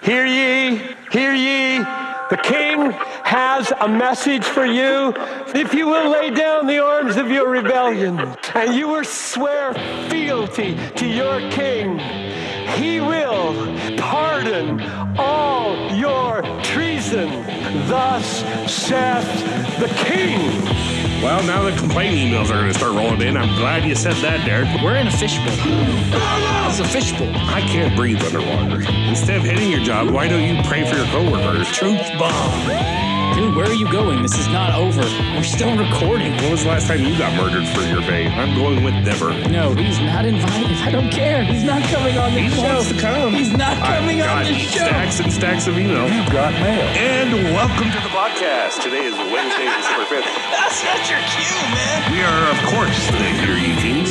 Hear ye, hear ye. The king has a message for you. If you will lay down the arms of your rebellion and you will swear fealty to your king, he will pardon all your treason. Thus saith the king. Well, now the complaint emails are going to start rolling in. I'm glad you said that, Derek. We're in a fishbowl. It's a fishbowl. I can't breathe underwater. Instead of hitting your job, why don't you pray for your coworkers? Truth bomb. Dude, where are you going? This is not over. We're still recording. When was the last time you got murdered for your faith? I'm going with never. No, he's not invited. I don't care. He's not coming on the show. He wants to come. He's not I've coming on the show. Stacks and stacks of emails. You've got mail. And welcome to the podcast. Today is Wednesday, December 5th. That's not your cue, man. We are, of course, the Hear Ye Kings.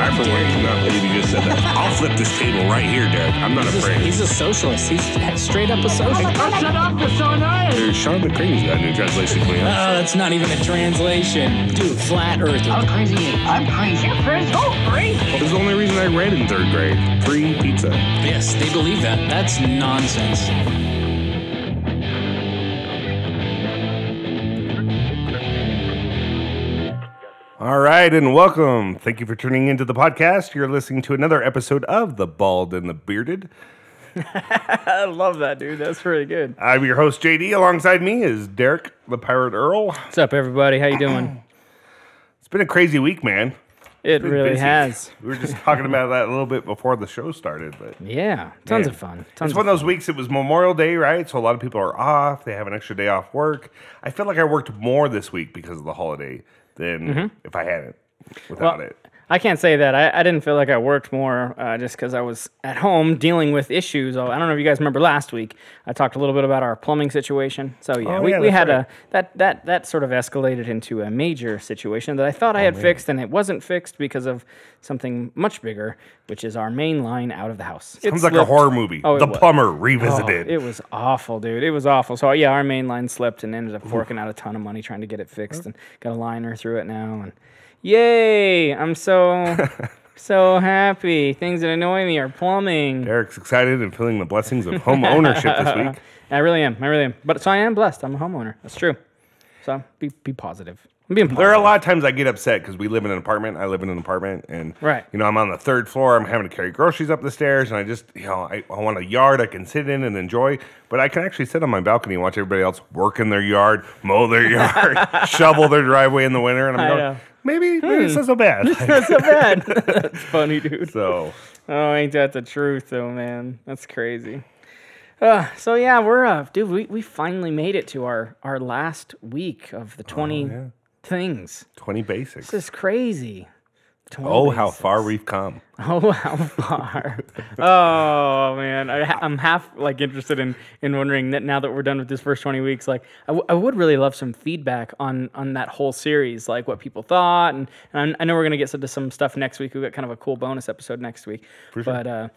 I, for one, cannot believe you just said that. I'll flip this table right here, Derek. I'm not He's a, afraid. he's a socialist. He's straight up a socialist. There's Sean McCready's got a new translation coming Oh, out. that's not even a translation. Dude, flat earther. I'm crazy. I'm crazy. You're crazy. Oh, crazy. This is the only reason I read in third grade. Free pizza. Yes, they believe that. That's nonsense. All right, and welcome. Thank you for tuning into the podcast. You're listening to another episode of The Bald and the Bearded. I love that, dude. That's pretty good. I'm your host, JD. Alongside me is Derek, the Pirate Earl. What's up, everybody? How you doing? It's been a crazy week, man. It really busy. has. We were just talking about that a little bit before the show started, but Yeah, tons Man. of fun. Tons it's of one of those weeks. It was Memorial Day, right? So a lot of people are off. They have an extra day off work. I feel like I worked more this week because of the holiday than if I hadn't without Mm-hmm. Well, it. I can't say that. I, I didn't feel like I worked more uh, just because I was at home dealing with issues. Oh, I don't know if you guys remember last week. I talked a little bit about our plumbing situation. So yeah, Oh, we, yeah, we had right. a that that that sort of escalated into a major situation that I thought Oh, I had fixed, and it wasn't fixed because of something much bigger, which is our main line out of the house. It Sounds like a horror movie. Oh, the was. Plumber Oh, Revisited. it was awful, dude. It was awful. So yeah, our main line slipped and ended up forking out a ton of money trying to get it fixed and got a liner through it now and yay! I'm so so happy. Things that annoy me are plumbing. Derek's excited and feeling the blessings of home ownership this week. I really am. I really am. But so I am blessed. I'm a homeowner. That's true. So be be positive. I'm being positive. There are a lot of times I get upset because we live in an apartment. I live in an apartment, and Right. you know I'm on the third floor. I'm having to carry groceries up the stairs, and I just you know I, I want a yard I can sit in and enjoy. But I can actually sit on my balcony and watch everybody else work in their yard, mow their yard, shovel their driveway in the winter, and I'm I going, know. Hmm. maybe maybe it's not so bad. It's not so bad. That's funny, dude. so Oh, ain't that the truth, though, man? That's crazy. Uh, so yeah, we're uh, dude. We, we finally made it to our our last week of the twenty things. 20 basics. This is crazy. 20 Oh, how far we've come. Oh, how far! oh man, I, I'm half like interested in in wondering that now that we're done with this first 20 weeks, like I, w- I would really love some feedback on on that whole series, like what people thought, and, and I know we're gonna get into some stuff next week. We've got kind of a cool bonus episode next week, but uh,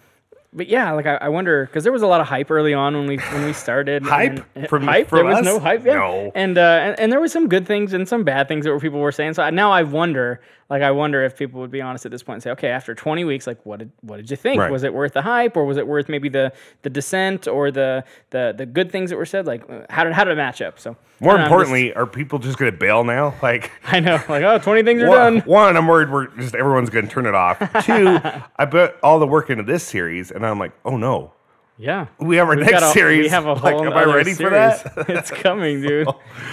but yeah, like I, I wonder because there was a lot of hype early on when we when we started. Hype? and- From- hype. from there was us? no hype. Yeah. No. And, uh, and and there was some good things and some bad things that were people were saying. So I- now I wonder, like I wonder if people would be honest at this point and say, okay, after 20 weeks, like what did what did you think? Right. Was it worth the hype, or was it worth maybe the the dissent or the the the good things that were said? Like how did how did it match up? So More know, I'm just- importantly, are people just going to bail now? Like, I know, like oh, 20 things are one, done. one, I'm worried we're just everyone's going to turn it off. Two, I put all the work into this series, and I'm like, oh no, Yeah. we have our We've next a- series. We have a whole. like, am I ready for series. that? it's coming, dude.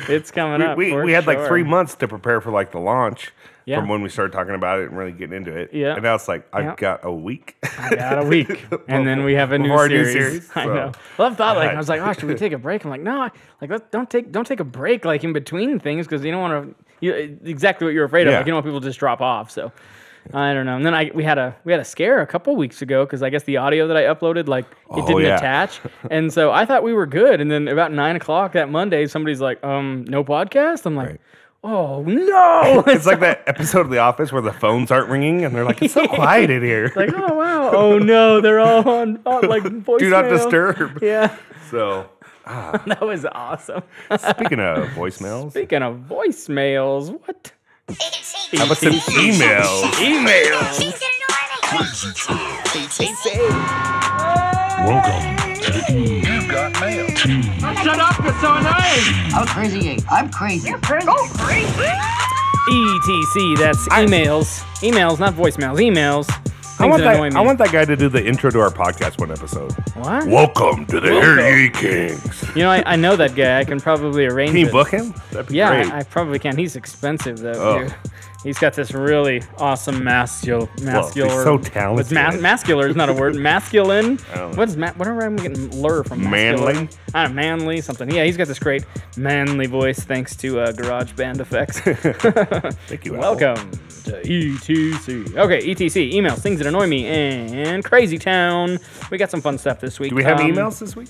It's coming up. we we, for we had like three months to prepare for like the launch Yeah. from when we started talking about it and really getting into it. Yeah. and now it's like I've Yeah. got a week. I got a week, and then we have a new our new series. series, I so. know. Well, I've thought like I was like, oh, should we take a break? I'm like, no, I- like don't take don't take a break like in between things because you don't want to. You, exactly what you're afraid of. Yeah. Like you don't want people to just drop off. So I don't know. And then I we had a we had a scare a couple weeks ago because I guess the audio that I uploaded like it Oh, didn't yeah. attach, and so I thought we were good. And then about nine o'clock that Monday, somebody's like, um, no podcast. I'm like. Right. Oh no! it's like that episode of The Office where the phones aren't ringing and they're like, it's so quiet in here. like, oh wow! Oh no! They're all on, on like voicemail. Do not disturb. Yeah, So, ah. that was awesome. speaking of voicemails, Speaking of voicemails, what? how about some emails? Welcome to the so annoying. I'm crazy. I'm crazy. You're crazy. Go crazy. ETC. That's emails. Emails, not voicemails. Emails. I want, that that. I want that guy to do the intro to our podcast one episode. What? Welcome to the Hear Ye Kings. You know, I, I know that guy. I can probably arrange Can you it. book him? That'd be Yeah, great. I, I probably can. He's expensive though. Oh. He's got this really awesome masculine. Masculine. so talented. Mas- masculine is not a word. Masculine. What is ma- whatever I'm getting lure from? Manly? I don't know, manly something. Yeah, he's got this great manly voice thanks to uh, Garage Band effects. Thank you. Al. Welcome to ETC. Okay, ETC. Emails, things that annoy me, and Crazy Town. We got some fun stuff this week. Do we have Um, emails this week?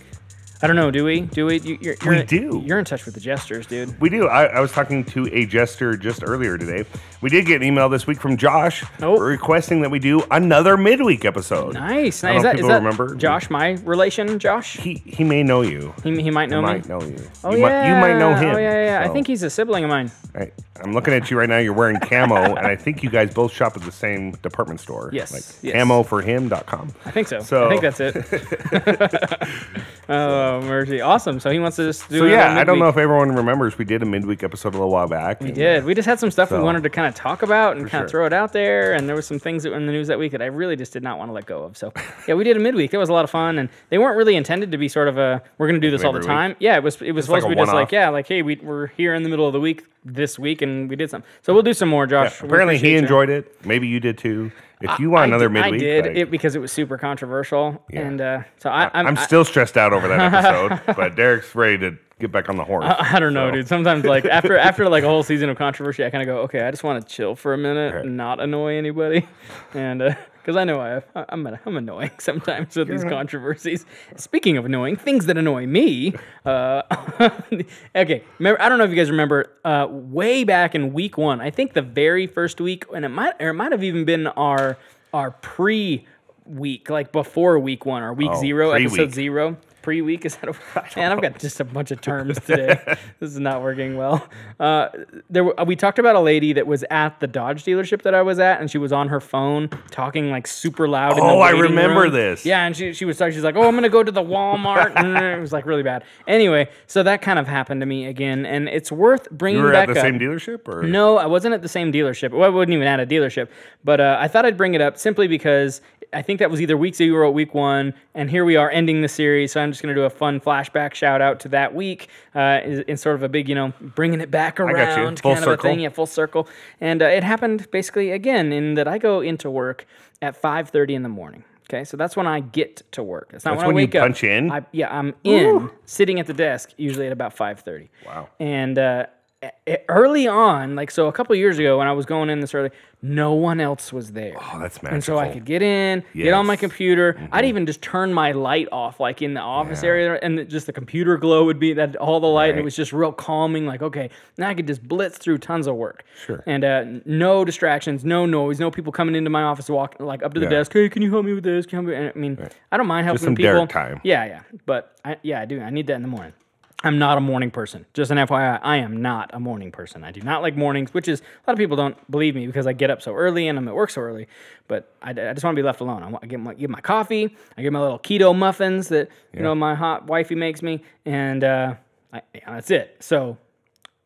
I don't know. Do we? Do we? You, you're, you're We in- do. You're in touch with the jesters, dude. We do. I, I was talking to a jester just earlier today. We did get an email this week from Josh Oh. requesting that we do another midweek episode. Nice, nice. Is that, people remember. Josh, my relation, Josh? He he may know you. He, he might know He me. might know you. Oh you yeah, Might, you might know him. Oh yeah, yeah. yeah. I think he's a sibling of mine. I, I'm looking at you right now. You're wearing camo, and I think you guys both shop at the same department store. Yes, Like yes. camoforhim.com. I think so. So- I think that's it. Uh, oh mercy, awesome. So he wants to just do. So yeah, I don't know if everyone remembers we did a midweek episode a little while back. We did. We just had some stuff we wanted to kind of talk about and kind of sure. throw it out there. And there was some things that were in the news that week that I really just did not want to let go of. So yeah, we did a midweek. That was a lot of fun, and they weren't really intended to be sort of a we're going to do this all the Every week? time. Yeah, it was. It was like supposed to be just like yeah, like hey, we, we're here in the middle of the week this week, and we did something. So we'll do some more, Josh. We apparently he appreciate you. enjoyed it. Maybe you did too. If you want I another did, midweek, I did like- it because it was super controversial, Yeah. and uh, so I, I'm, I'm I- still stressed out over that episode, but Derek's ready to get back on the horse. I don't know, so. dude. Sometimes, like after after like a whole season of controversy, I kind of go, okay, I just want to chill for a minute Right. not annoy anybody, and because I know I have, I'm I'm annoying sometimes with these controversies. Speaking of annoying, things that annoy me. Uh, okay, remember, I don't know if you guys remember, uh, way back in week one, I think the very first week, and it might or it might have even been our our pre week, like before week one, or week Oh, zero, episode pre-week. Zero. Pre-week is that a man? I've got just a bunch of terms today. this is not working well. Uh, there, were- we talked about a lady that was at the Dodge dealership that I was at, and she was on her phone talking like super loud. in the Oh, I remember room. this. Yeah, and she she was talking. She's like, "Oh, I'm gonna go to the Walmart," and it was like really bad. Anyway, so that kind of happened to me again, and it's worth bringing You were back at the up. same dealership, or No, I wasn't at the same dealership. Well, I wasn't even at a dealership. But uh, I thought I'd bring it up simply because I think that was either week zero or week one, and here we are ending the series. So I'm just going to do a fun flashback shout out to that week uh, in, in sort of a big, you know, bringing it back around kind of a circle. thing. Yeah, full circle. And uh, it happened basically again in that I go into work at 5:30 in the morning. Okay, so that's when I get to work. It's not That's when, when I you wake up. punch in? I, yeah, I'm in, sitting at the desk, usually at about 5:30. Wow. And uh, early on, like so, a couple years ago when I was going in this early, no one else was there. Oh, that's magical. And so I could get in, get on my Yes. Mm-hmm. computer. I'd even just turn my light off, like in the office area, and just the computer glow would be that all the light, and it was just real calming. Like, okay, now I could just blitz through tons of work. Sure. And uh, no distractions, no noise, no people coming into my office, walking like up to the Yeah. desk. Hey, can you help me with this? Can you help me? And I mean, I don't mind helping just some people. Derek time. Yeah, yeah. But I, yeah, I do. I need that in the morning. I'm not a morning person. Just an FYI, I am not a morning person. I do not like mornings, which is a lot of people don't believe me because I get up so early and I'm at work so early. But I, I just want to be left alone. I, want, I get my get my coffee. I get my little keto muffins that you know my hot wifey makes me, and uh, I, yeah, that's it. So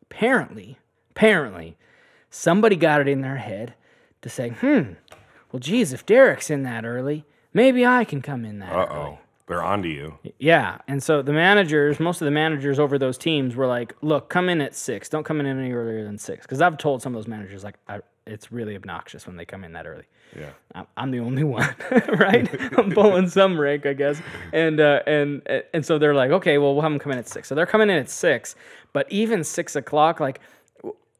apparently, apparently, somebody got it in their head to say, hmm, well, geez, if Derek's in that early, maybe I can come in that Uh oh, they're on to you. Yeah, and so the managers, most of the managers over those teams were like, "Look, come in at six. Don't come in any earlier than six. Because I've told some of those managers like, I, it's really obnoxious when they come in that early. Yeah. I'm, I'm the only one, right? I'm pulling some rank, I guess. And uh, and and so they're like, okay, well, we'll have them come in at six. So they're coming in at six, but even six o'clock, like,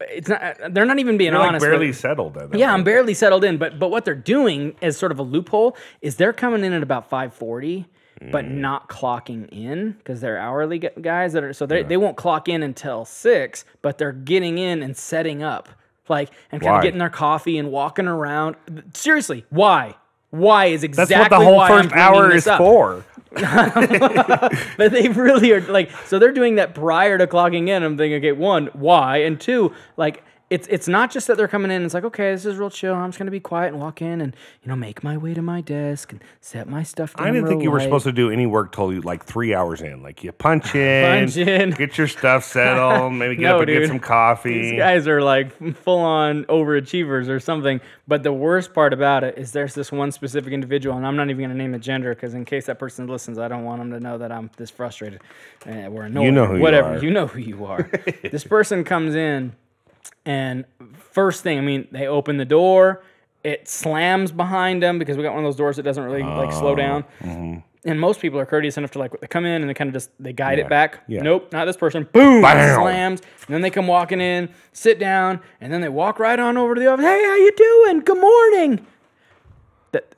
it's not. They're not even being You're like honest. with- barely settled. That yeah, I'm barely settled in. But but what they're doing as sort of a loophole is they're coming in at about 5:40, but Mm. not clocking in because they're hourly guys that are so they they won't clock in until six, but they're getting in and setting up like and kind Why? of getting their coffee and walking around. Seriously, why? Why is exactly That's what the whole why first hour is up. for. But they really are like so they're doing that prior to clocking in. I'm thinking, okay, one, why? And two, like it's it's not just that they're coming in. It's like okay, this is real chill. I'm just gonna be quiet and walk in and you know make my way to my desk and set my stuff down. I didn't think you were light. supposed to do any work till you like three hours in. Like you punch in, Punch in. get your stuff settled, maybe get No, up and dude. get some coffee. These guys are like full on overachievers or something. But the worst part about it is there's this one specific individual, and I'm not even going to name a gender because in case that person listens, I don't want them to know that I'm this frustrated uh, or annoyed. You know who you whatever. are. You know who you are. this person comes in, and first thing, I mean, they open the door. It slams behind them because we got one of those doors that doesn't really like slow Oh, down. mm-hmm. And most people are courteous enough to like they come in and they kind of just they guide Yeah, it back. yeah. Nope, not this person. Boom, slams. And then they come walking in, sit down, and then they walk right on over to the office. Hey, how you doing? Good morning.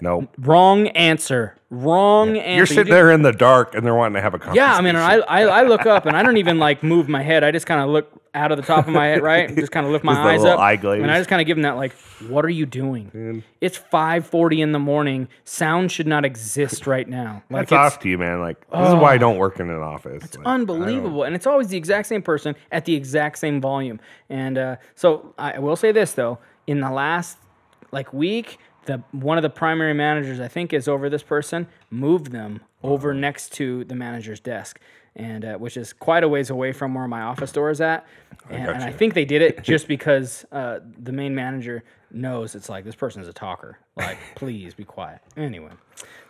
Nope. Wrong answer. Wrong answer. You're sitting do- there in the dark and they're wanting to have a conversation. Yeah, I mean, I, I I look up and I don't even like move my head. I just kind of look out of the top of my head, right? Just kind of lift my Just eyes up, eye glaze. and I just kind of give them that like, "What are you doing? It's 5:40 in the morning. Sound should not exist right now. Like That's it's off to you, man. Like this is why I don't work in an office. It's unbelievable, and it's always the exact same person at the exact same volume. And uh, so I will say this though: in the last like week, the one of the primary managers I think is over this person moved them over next to the manager's desk. And uh, which is quite a ways away from where my office door is at, and, and I think they did it just because uh, the main manager knows it's like this person is a talker. Like, please be quiet. Anyway,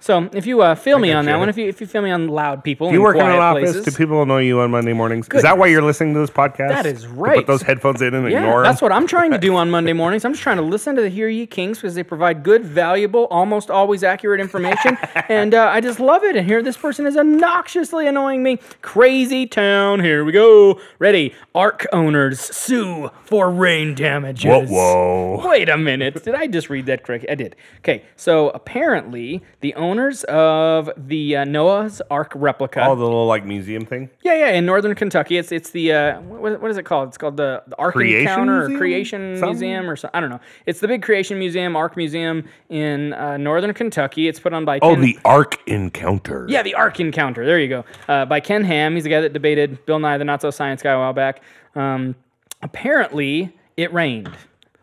so if you uh, feel me on that one, if you if you feel me on loud people, you in work in an quiet office? places, Do people annoy you on Monday mornings? Is that why you're listening to this podcast? That is To right. put those headphones in and Yeah, ignore that's them? what I'm trying to do on Monday mornings. I'm just trying to listen to the Hear Ye Kings because they provide good, valuable, almost always accurate information, and uh, I just love it. And here, this person is obnoxiously annoying me. Crazy town. Here we go. Ready? Ark owners sue for rain damages. Whoa, whoa. Wait a minute. Did I just read that correctly? I did. Okay, so apparently the owners of the uh, Noah's Ark replica. Oh, the little like museum thing. Yeah, yeah, in northern Kentucky, it's it's the uh, what, what is it called? It's called the, the Ark Creation Encounter or Creation Something? Museum or something. I don't know. It's the big Creation Museum, Ark Museum in uh, northern Kentucky. It's put on by Oh, Ken, the Ark Encounter. yeah, the Ark Encounter. There you go. Uh, by Ken Ham. He's the guy that debated Bill Nye the Not So Science Guy a while back. Um, apparently, it rained,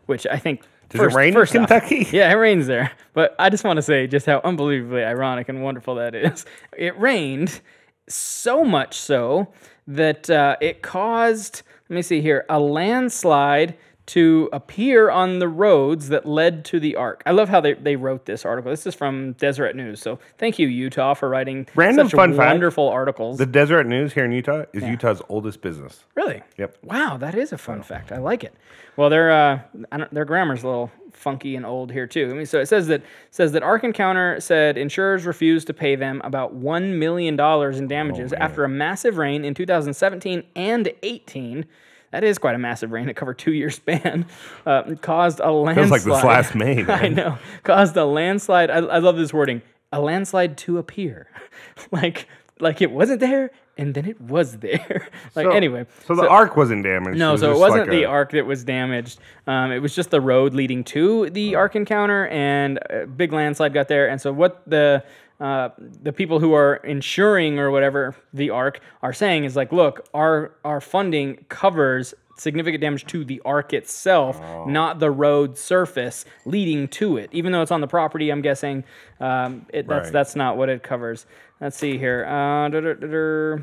which I think. Does it rain in off- Kentucky? yeah, it rains there. But I just want to say just how unbelievably ironic and wonderful that is. It rained so much so that uh, it caused, let me see here, a landslide to appear on the roads that led to the ark. I love how they, they wrote this article. This is from Deseret News. So thank you, Utah, for writing Random such fun fact. wonderful articles. The Deseret News here in Utah is Utah's oldest business. Really? Yep. Wow, that is a fun fact. I like it. Well, their uh, I don't, their grammar's a little funky and old here too. I mean, so it says that says that Ark Encounter said insurers refused to pay them about one million dollars in damages after a massive rain in 2017 and 18. That is quite a massive rain. It covered two year span. Uh, caused a landslide. Feels like this last May. I know. Caused a landslide. I, I love this wording. A landslide to appear, like like it wasn't there and then it was there. like So- anyway. So the Ark wasn't damaged. No, was so it wasn't like the a- ark that was damaged. Um, it was just the road leading to the Ark Encounter, and a big landslide got there. And so what the uh, the people who are insuring or whatever the ark are saying is like, look, our our funding covers significant damage to the ark itself, Oh. not the road surface leading to it. Even though it's on the property, I'm guessing um, it, that's Right. that's not what it covers. Let's see here. Uh.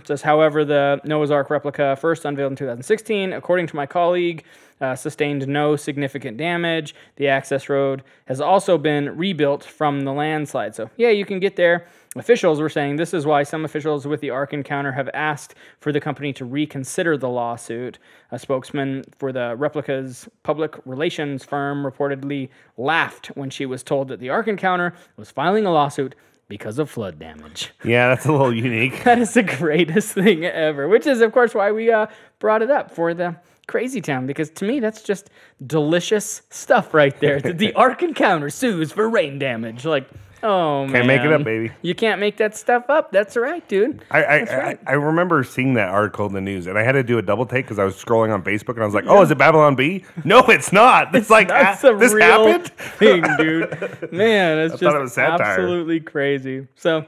Says, however, the Noah's Ark replica, first unveiled in 2016, according to my colleague, uh, sustained no significant damage. The access road has also been rebuilt from the landslide. So, yeah, you can get there. Officials were saying this is why some officials with the Ark encounter have asked for the company to reconsider the lawsuit. A spokesman for the replica's public relations firm reportedly laughed when she was told that the Ark encounter was filing a lawsuit because of flood damage. Yeah, that's a little unique. That is the greatest thing ever, which is, of course, why we uh, brought it up for the Crazy Town, because to me, that's just delicious stuff right there. the, the Ark Encounter sues for rain damage. Like, oh, man. Can't make it up, baby. You can't make that stuff up. That's right, dude. I I, right. I I remember seeing that article in the news, and I had to do a double take because I was scrolling on Facebook, and I was like, "Oh, is it Babylon Bee? No, it's not. It's like That's a this real happened." thing, dude. Man, it's thought just it absolutely crazy. So,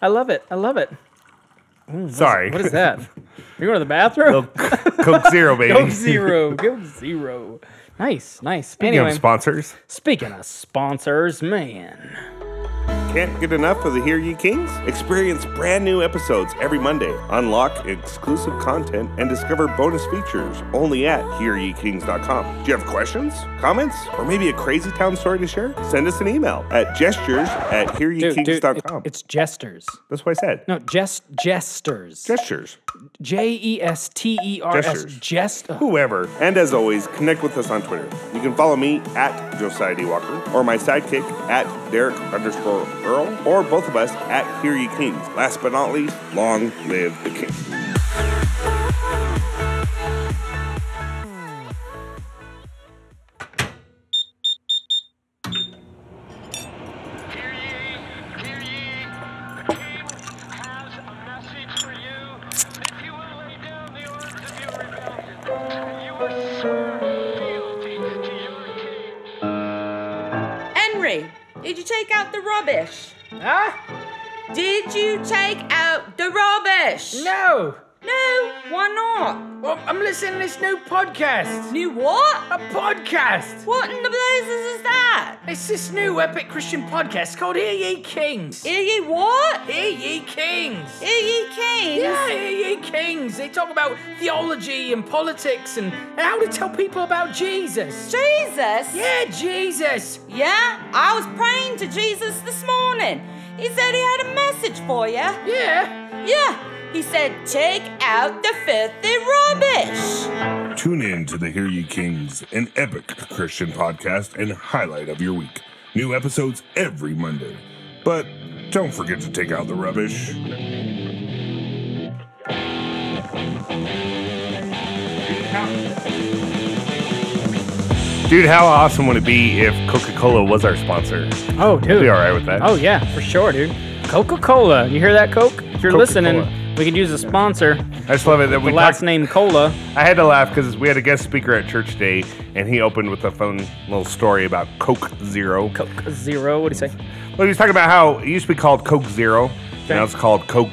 I love it. I love it. Mm, Sorry, What is that? You going to the bathroom? Coke Zero, baby. Coke Zero. Coke Zero. Nice, nice. Speaking anyway, of sponsors, speaking of sponsors, man. Can't get enough of the Hear Ye Kings? Experience brand new episodes every Monday. Unlock exclusive content and discover bonus features only at hearyekings.com. Do you have questions, comments, or maybe a crazy town story to share? Send us an email at gestures at dude, it- it's gestures. That's what I said. No, jest gestures. Gestures. J e s t e r s. Gestures. Jest. Whoever. And as always, connect with us on Twitter. You can follow me at Josiah D. Walker or my sidekick at Derek underscore Earl or both of us at Hear Ye Kings. Last but not least, long live the king. The rubbish? Huh? Did you take out the rubbish? No. Why not? Well, I'm listening to this new podcast. New what? A podcast. What in the blazes is that? It's this new epic Christian podcast called Hear Ye Kings. Hear ye what? Hear Ye Kings. Hear ye kings? Yeah, Hear Ye Kings. They talk about theology and politics and, and how to tell people about Jesus. Jesus? Yeah, Jesus. Yeah, I was praying to Jesus this morning. He said he had a message for you. Yeah. Yeah, he said, take out the filthy rubbish. Tune in to the Hear Ye Kings, an epic Christian podcast and highlight of your week. New episodes every Monday. But don't forget to take out the rubbish. Dude, how awesome would it be if Coca Cola was our sponsor? Oh, dude. Be all right with that. Oh yeah, for sure, dude. Coca Cola. You hear that, Coke? If you're listening, Coca-Cola. We could use a sponsor. I just love it that The we last talked- name Cola. I had to laugh because we had a guest speaker at church today, and he opened with a fun little story about Coke Zero. Coke Zero. What do you say? Well, he was talking about how it used to be called Coke Zero, now it's called Coke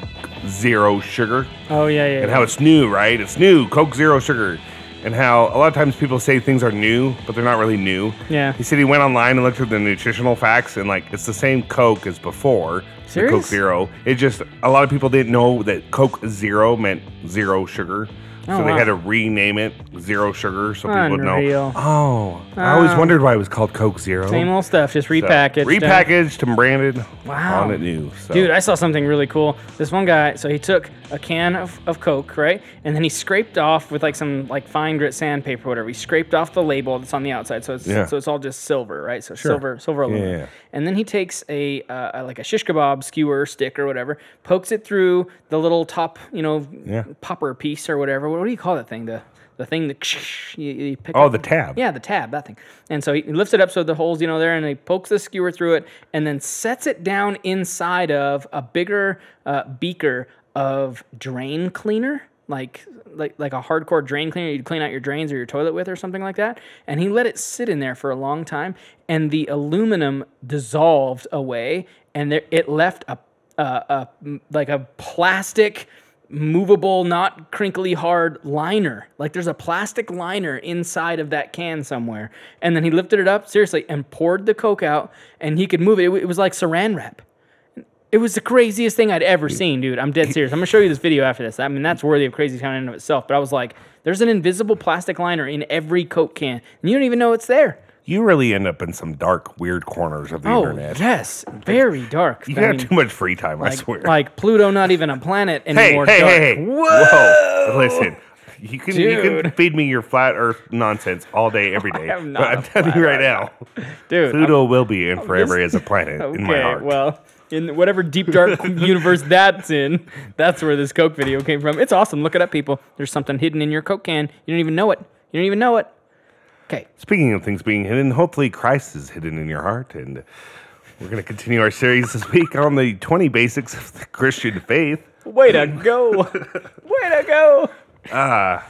Zero Sugar, Oh yeah, yeah. and yeah. how it's new, right? It's new, Coke Zero Sugar, and how a lot of times people say things are new, but they're not really new. Yeah. He said he went online and looked at the nutritional facts, and like it's the same Coke as before. Coke Zero. It just a lot of people didn't know that Coke Zero meant zero sugar. Oh, so they wow. had to rename it Zero Sugar so people would know. Unreal. Oh, I always wondered why it was called Coke Zero. Same old stuff, just So, repackaged. repackaged and branded. Wow. On it new. So. Dude, I saw something really cool. This one guy, so he took a can of, of Coke, right? And then he scraped off with like some like fine grit sandpaper, or whatever. He scraped off the label that's on the outside, so it's Yeah. so it's all just silver, right? So silver, silver aluminum. yeah. And then he takes a, uh, a like a shish kebab skewer stick or whatever, pokes it through the little top, you know, Yeah. popper piece or whatever. What do you call that thing? The the thing that you, you pick Oh, up- the tab. yeah, the tab, that thing. And so he lifts it up so the holes, you know, there, and he pokes the skewer through it, and then sets it down inside of a bigger uh, beaker of drain cleaner, like like like a hardcore drain cleaner you'd clean out your drains or your toilet with, or something like that. And he let it sit in there for a long time, and the aluminum dissolved away, and there, it left a, a, a like a plastic movable, not crinkly hard liner. Like there's a plastic liner inside of that can somewhere. And then he lifted it up, seriously, and poured the Coke out, and he could move it. It, was like saran wrap. It was the craziest thing I'd ever seen, dude. I'm dead serious. I'm gonna show you this video after this. I mean, that's worthy of crazy town in and of itself. But I was like, there's an invisible plastic liner in every Coke can, and you don't even know it's there. You really end up in some dark, weird corners of the Oh internet. yes, very dark. You I got mean, too much free time, I swear. like Pluto, not even a planet anymore. hey, dark. hey, hey. Whoa. Listen. You can, you can feed me your flat earth nonsense all day, every day. I'm but not I'm telling you right now, dude. I'm- Pluto will be in forever as a planet in my Okay, heart. well, in whatever deep dark universe that's in, that's where this Coke video came from. It's awesome. Look it up, people. There's something hidden in your Coke can. You don't even know it. You don't even know it. Okay. Speaking of things being hidden, hopefully Christ is hidden in your heart. And we're going to continue our series this week on the 20 basics of the Christian faith. Way to go. Way to go. Ah.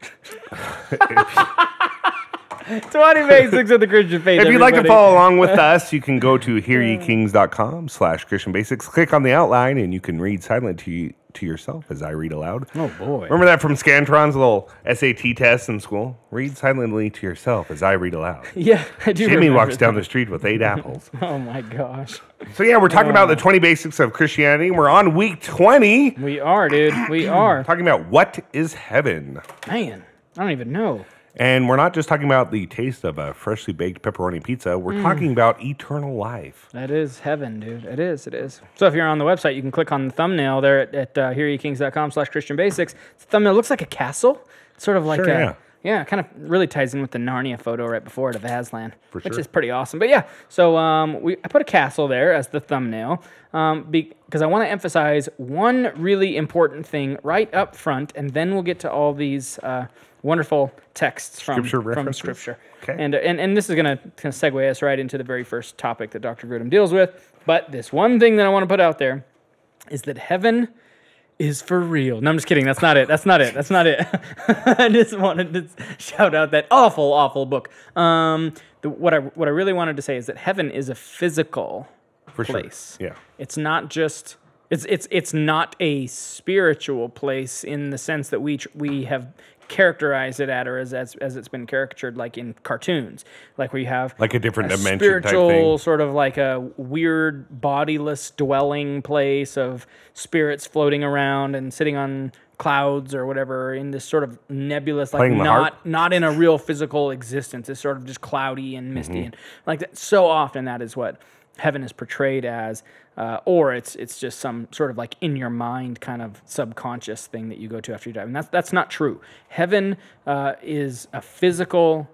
20 basics of the Christian faith. If you'd like to follow along with us, you can go to hearyekings.com slash Christian basics. Click on the outline and you can read silently to, yourself as I read aloud. Oh boy. Remember that from Scantron's little SAT test in school? Read silently to yourself as I read aloud. Yeah, I do. Jimmy walks down the street with eight apples. Oh my gosh. So yeah, we're talking about the uh. 20 basics of Christianity. We're on week 20, We are, dude. We are. talking about what is heaven. Man, I don't even know. And we're not just talking about the taste of a freshly baked pepperoni pizza. Mm. We're talking about eternal life. That is heaven, dude. It is. It is. So if you're on the website, you can click on the thumbnail there at, at uh, hearyeKings.com slash Christian Basics. The thumbnail looks like a castle. It's sort of like Sure, a, yeah. yeah, kind of really ties in with the Narnia photo right before it of Aslan, which sure. is pretty awesome. But yeah, so um, we I put a castle there as the thumbnail um, because I want to emphasize one really important thing right up front, and then we'll get to all these uh, wonderful texts from Scripture from? Scripture. Okay. And, and and this is going to segue us right into the very first topic that Dr. Grudem deals with. But this one thing that I want to put out there is that heaven is for real. No, I'm just kidding. That's not it. That's not it. That's not it. I just wanted to shout out that awful, awful book. Um, the, what I what I really wanted to say is that heaven is a physical For sure. place. Yeah. It's not just it's it's it's not a spiritual place in the sense that we tr- we have characterized it at or as, as as it's been caricatured like in cartoons. Like where you have Like a different a dimension type spiritual sort of like a weird bodiless dwelling place of spirits floating around and sitting on clouds or whatever in this sort of nebulous like Playing not not in a real physical existence. It's sort of just cloudy and misty Mm-hmm. and like that so often that is what heaven is portrayed as uh, or it's it's just some sort of like in your mind kind of subconscious thing that you go to after you die and that's that's not true heaven uh, is a physical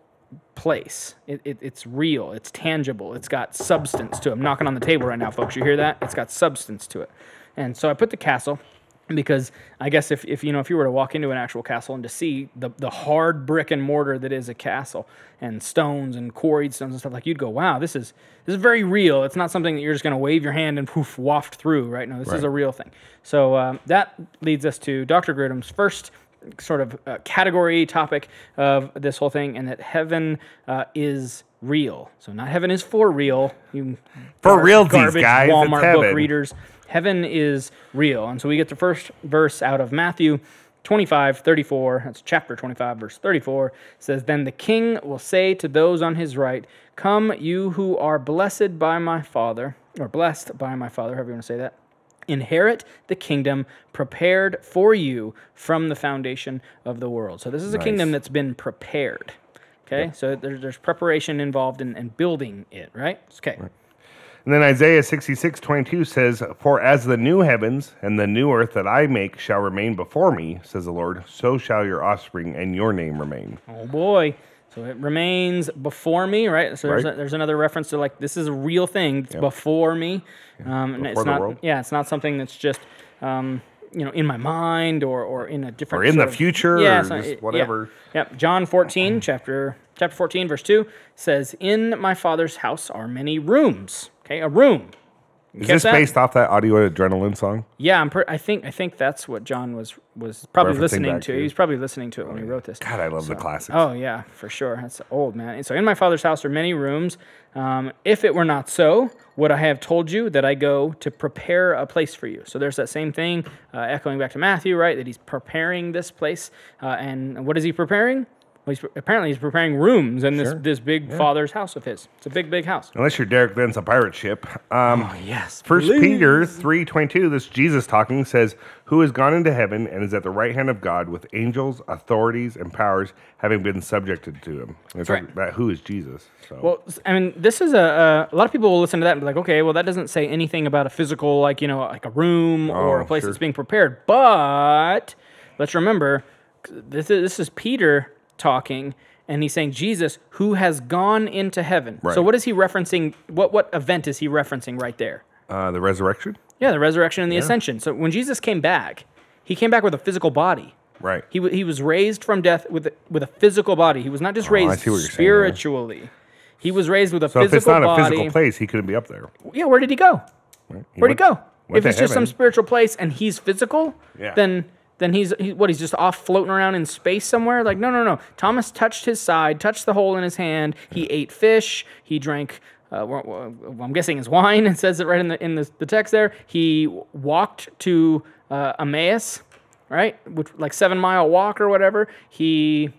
place. It, it, it's real. It's tangible. It's got substance to it. I'm knocking on the table right now, folks. You hear that? It's got substance to it. And so I put the castle because I guess if, if you know if you were to walk into an actual castle and to see the, the hard brick and mortar that is a castle and stones and quarried stones and stuff like you'd go wow this is this is very real it's not something that you're just going to wave your hand and poof waft through right no this is a real thing so um, that leads us to Dr. Grudem's first sort of uh, category topic of this whole thing, and that heaven uh, is real. So not heaven is for real. You For realsies, garbage guys, Walmart book readers. Heaven is real, and so we get the first verse out of Matthew. 25, 34, that's chapter 25, verse 34, says, Then the king will say to those on his right, Come, you who are blessed by my Father, or blessed by my Father, however you want to say that, inherit the kingdom prepared for you from the foundation of the world. So this is a kingdom that's been prepared. Okay, so there's, there's preparation involved in, in building it, right? Okay. And then Isaiah 66, 22 says, For as the new heavens and the new earth that I make shall remain before me, says the Lord, so shall your offspring and your name remain. Oh boy. So it remains before me, right? So there's, Right. a, there's another reference to like this is a real thing. It's before me. Um, and Before it's not world. yeah, it's not something that's just um, you know in my mind or or in a different Or in the of- future Yeah, or it's not- just it- yeah. whatever. Yep. John 14, chapter chapter 14, verse 2 says, "In my Father's house are many rooms." Okay, a room. You Is this that? based off that audio adrenaline song? Yeah, I'm. Per- I think. I think that's what John was was probably Referencing listening back to. to. He was probably listening to it when he wrote this. God, I love the classics. Oh yeah, for sure. That's old man. And so in my father's house are many rooms. Um, if it were not so, would I have told you that I go to prepare a place for you? So there's that same thing, uh, echoing back to Matthew, right? That he's preparing this place. Uh, and what is he preparing? Well, he's, apparently he's preparing rooms in this this big father's house of his. It's a big, big house. Unless you're Derek Ben's a pirate ship. Um, Oh, yes. First Peter three twenty two. This Jesus talking says, "Who has gone into heaven and is at the right hand of God with angels, authorities, and powers, having been subjected to him." And it's right. like that. Who is Jesus? So Well, s- I mean, this is a, a a lot of people will listen to that and be like, okay, well, that doesn't say anything about a physical, like you know, like a room or a Oh, place sure. that's being prepared. But let's remember, this is this is Peter talking, and he's saying Jesus, who has gone into heaven. So what is he referencing? What what event is he referencing right there? uh, the resurrection, Yeah, the resurrection and the ascension. So when Jesus came back, he came back with a physical body. right? He, wa- he was raised from death with a, with a physical body. He was not just Oh, raised you're saying spiritually. He was raised with a so if physical it's not body. a physical place, he couldn't be up there. Yeah, where did he go? Where'd he go? If it's just some spiritual place and he's physical, Yeah. then then he's he, what? He's just off floating around in space somewhere. Like no, no, no. Thomas touched his side, touched the hole in his hand. He ate fish. He drank uh, I'm guessing is wine. It says it right in the in the, the text there. He walked to uh, Emmaus, right, which like seven mile walk or whatever. He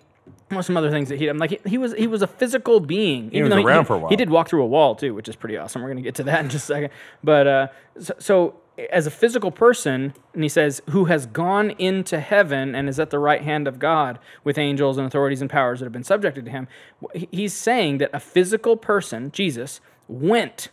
well, some other things that he did. Like he, he was he was a physical being. He was though around for a while. He did walk through a wall too, which is pretty awesome. We're gonna get to that in just a second. But uh, so, so as a physical person, and he says, who has gone into heaven and is at the right hand of God with angels and authorities and powers that have been subjected to him. He's saying that a physical person, Jesus, went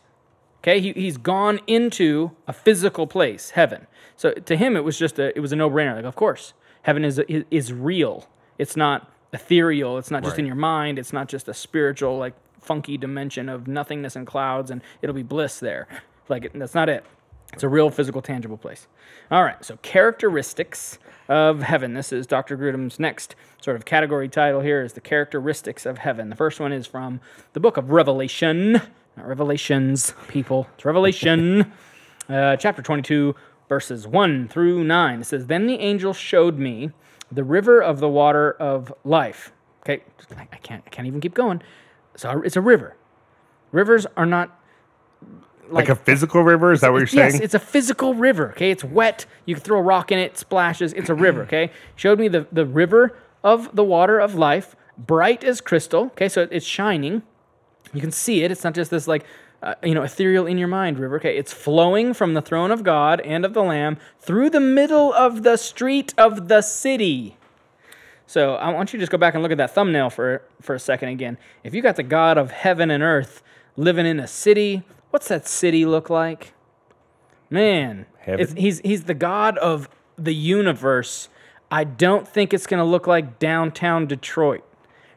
Okay, he, he's gone into a physical place, heaven. So to him, it was just a it was a no brainer. Like, of course, heaven is is, is real. It's not ethereal. It's not just in your mind. It's not just a spiritual like funky dimension of nothingness and clouds, and it'll be bliss there. Like that's not it. It's a real physical, tangible place. All right, so characteristics of heaven. This is Dr. Grudem's next sort of category title here is the characteristics of heaven. The first one is from the book of Revelation. Not Revelations, people. It's Revelation, uh, chapter 22, verses 1 through 9. It says, Then the angel showed me the river of the water of life. Okay, I I can't, I can't even keep going. So it's a river. Rivers are not Like a physical river? Is that what you're saying? yes, it's a physical river. Okay, it's wet. You can throw a rock in it, splashes. It's a river. Okay, showed me the the river of the water of life, bright as crystal. Okay, so it's shining. You can see it. It's not just this like uh, you know ethereal in your mind river. Okay, it's flowing from the throne of God and of the Lamb through the middle of the street of the city. So I want you to just go back and look at that thumbnail for for a second again. If you got the God of heaven and earth living in a city, what's that city look like? Man, he's he's the God of the universe. I don't think it's gonna look like downtown Detroit,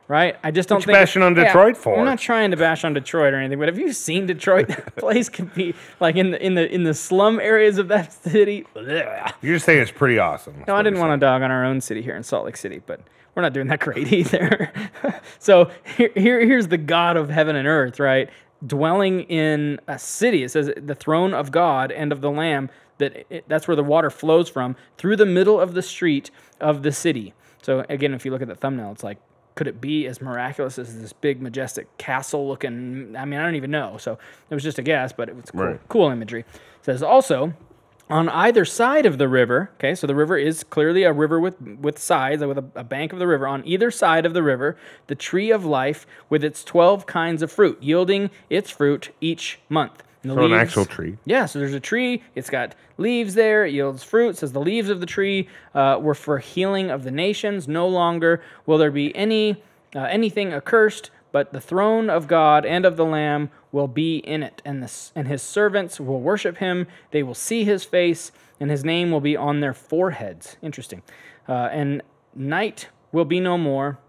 right? I just don't you think bashing on Detroit for? I'm not trying to bash on Detroit or anything, but have you seen Detroit? That place can be like in the in the in the slum areas of that city. You're just saying it's pretty awesome. No, I didn't want to dog on our own city here in Salt Lake City, but we're not doing that great either. so here, here, here's the God of heaven and earth, right? Dwelling in a city. It says the throne of God and of the Lamb. That it, that's where the water flows from through the middle of the street of the city. So again, if you look at the thumbnail, it's like, could it be as miraculous as this big, majestic castle-looking? I mean, I don't even know. So it was just a guess, but it was cool, Right. cool imagery. It says also on either side of the river okay so the river is clearly a river with with sides with a, a bank of the river on either side of the river the tree of life with its 12 kinds of fruit yielding its fruit each month And So an actual tree. yeah, so there's a tree. It's got leaves there. It yields fruit. It says the leaves of the tree uh, were for healing of the nations. No longer will there be any uh, anything accursed, but the throne of God and of the Lamb will be in it, and the, and his servants will worship him. They will see his face, and his name will be on their foreheads. Interesting. Uh, and night will be no more.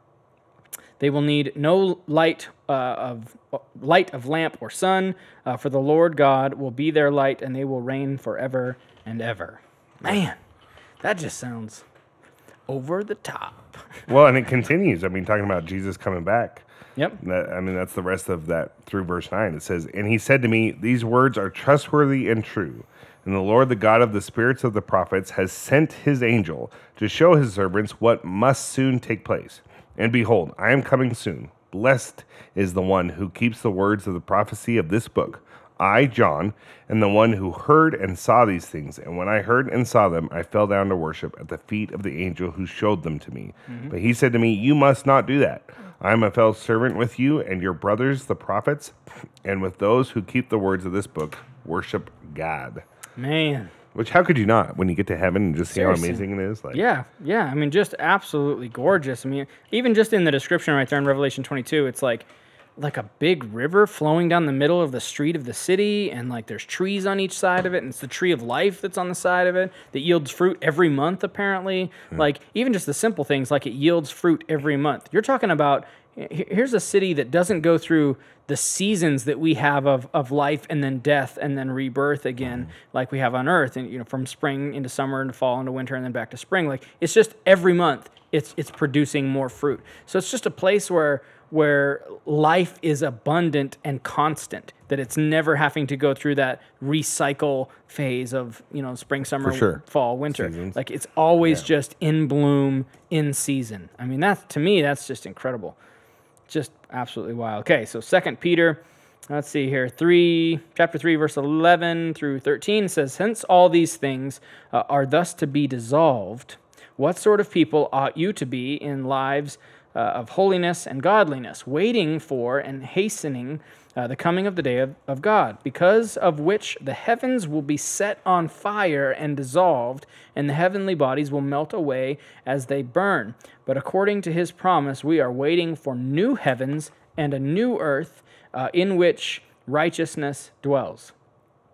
They will need no light uh, of light of lamp or sun, uh, for the Lord God will be their light, and they will reign forever and ever. Man, that just sounds over the top. Well, and it continues. I mean, talking about Jesus coming back. Yep. That, I mean, that's the rest of that through verse 9. It says, And he said to me, These words are trustworthy and true. And the Lord, the God of the spirits of the prophets, has sent his angel to show his servants what must soon take place. And behold, I am coming soon. Blessed is the one who keeps the words of the prophecy of this book. I, John, am the one who heard and saw these things. And when I heard and saw them, I fell down to worship at the feet of the angel who showed them to me. Mm-hmm. But he said to me, You must not do that. I am a fellow servant with you and your brothers, the prophets, and with those who keep the words of this book, worship God. Man. Which, how could you not when you get to heaven and just see Seriously. how amazing it is? Like, Yeah, yeah. I mean, just absolutely gorgeous. I mean, even just in the description right there in Revelation 22, it's like like a big river flowing down the middle of the street of the city, and like there's trees on each side of it, and it's the tree of life that's on the side of it that yields fruit every month. Apparently, hmm. like even just the simple things, like it yields fruit every month. You're talking about. Here's a city that doesn't go through the seasons that we have of, of life and then death and then rebirth again, hmm. like we have on Earth, and you know from spring into summer into fall into winter and then back to spring. Like it's just every month it's it's producing more fruit. So it's just a place where where life is abundant and constant. That it's never having to go through that recycle phase of you know spring, summer, sure. fall, winter. Seasons. Like it's always just in bloom, in season. I mean, that's to me, that's just incredible just absolutely wild. Okay, so Second Peter let's see here. Three, chapter three, verse eleven through thirteen says, "Since all these things uh, are thus to be dissolved, what sort of people ought you to be in lives uh, of holiness and godliness, waiting for and hastening?" Uh, the coming of the day of, of God, because of which the heavens will be set on fire and dissolved, and the heavenly bodies will melt away as they burn. But according to his promise, we are waiting for new heavens and a new earth uh, in which righteousness dwells.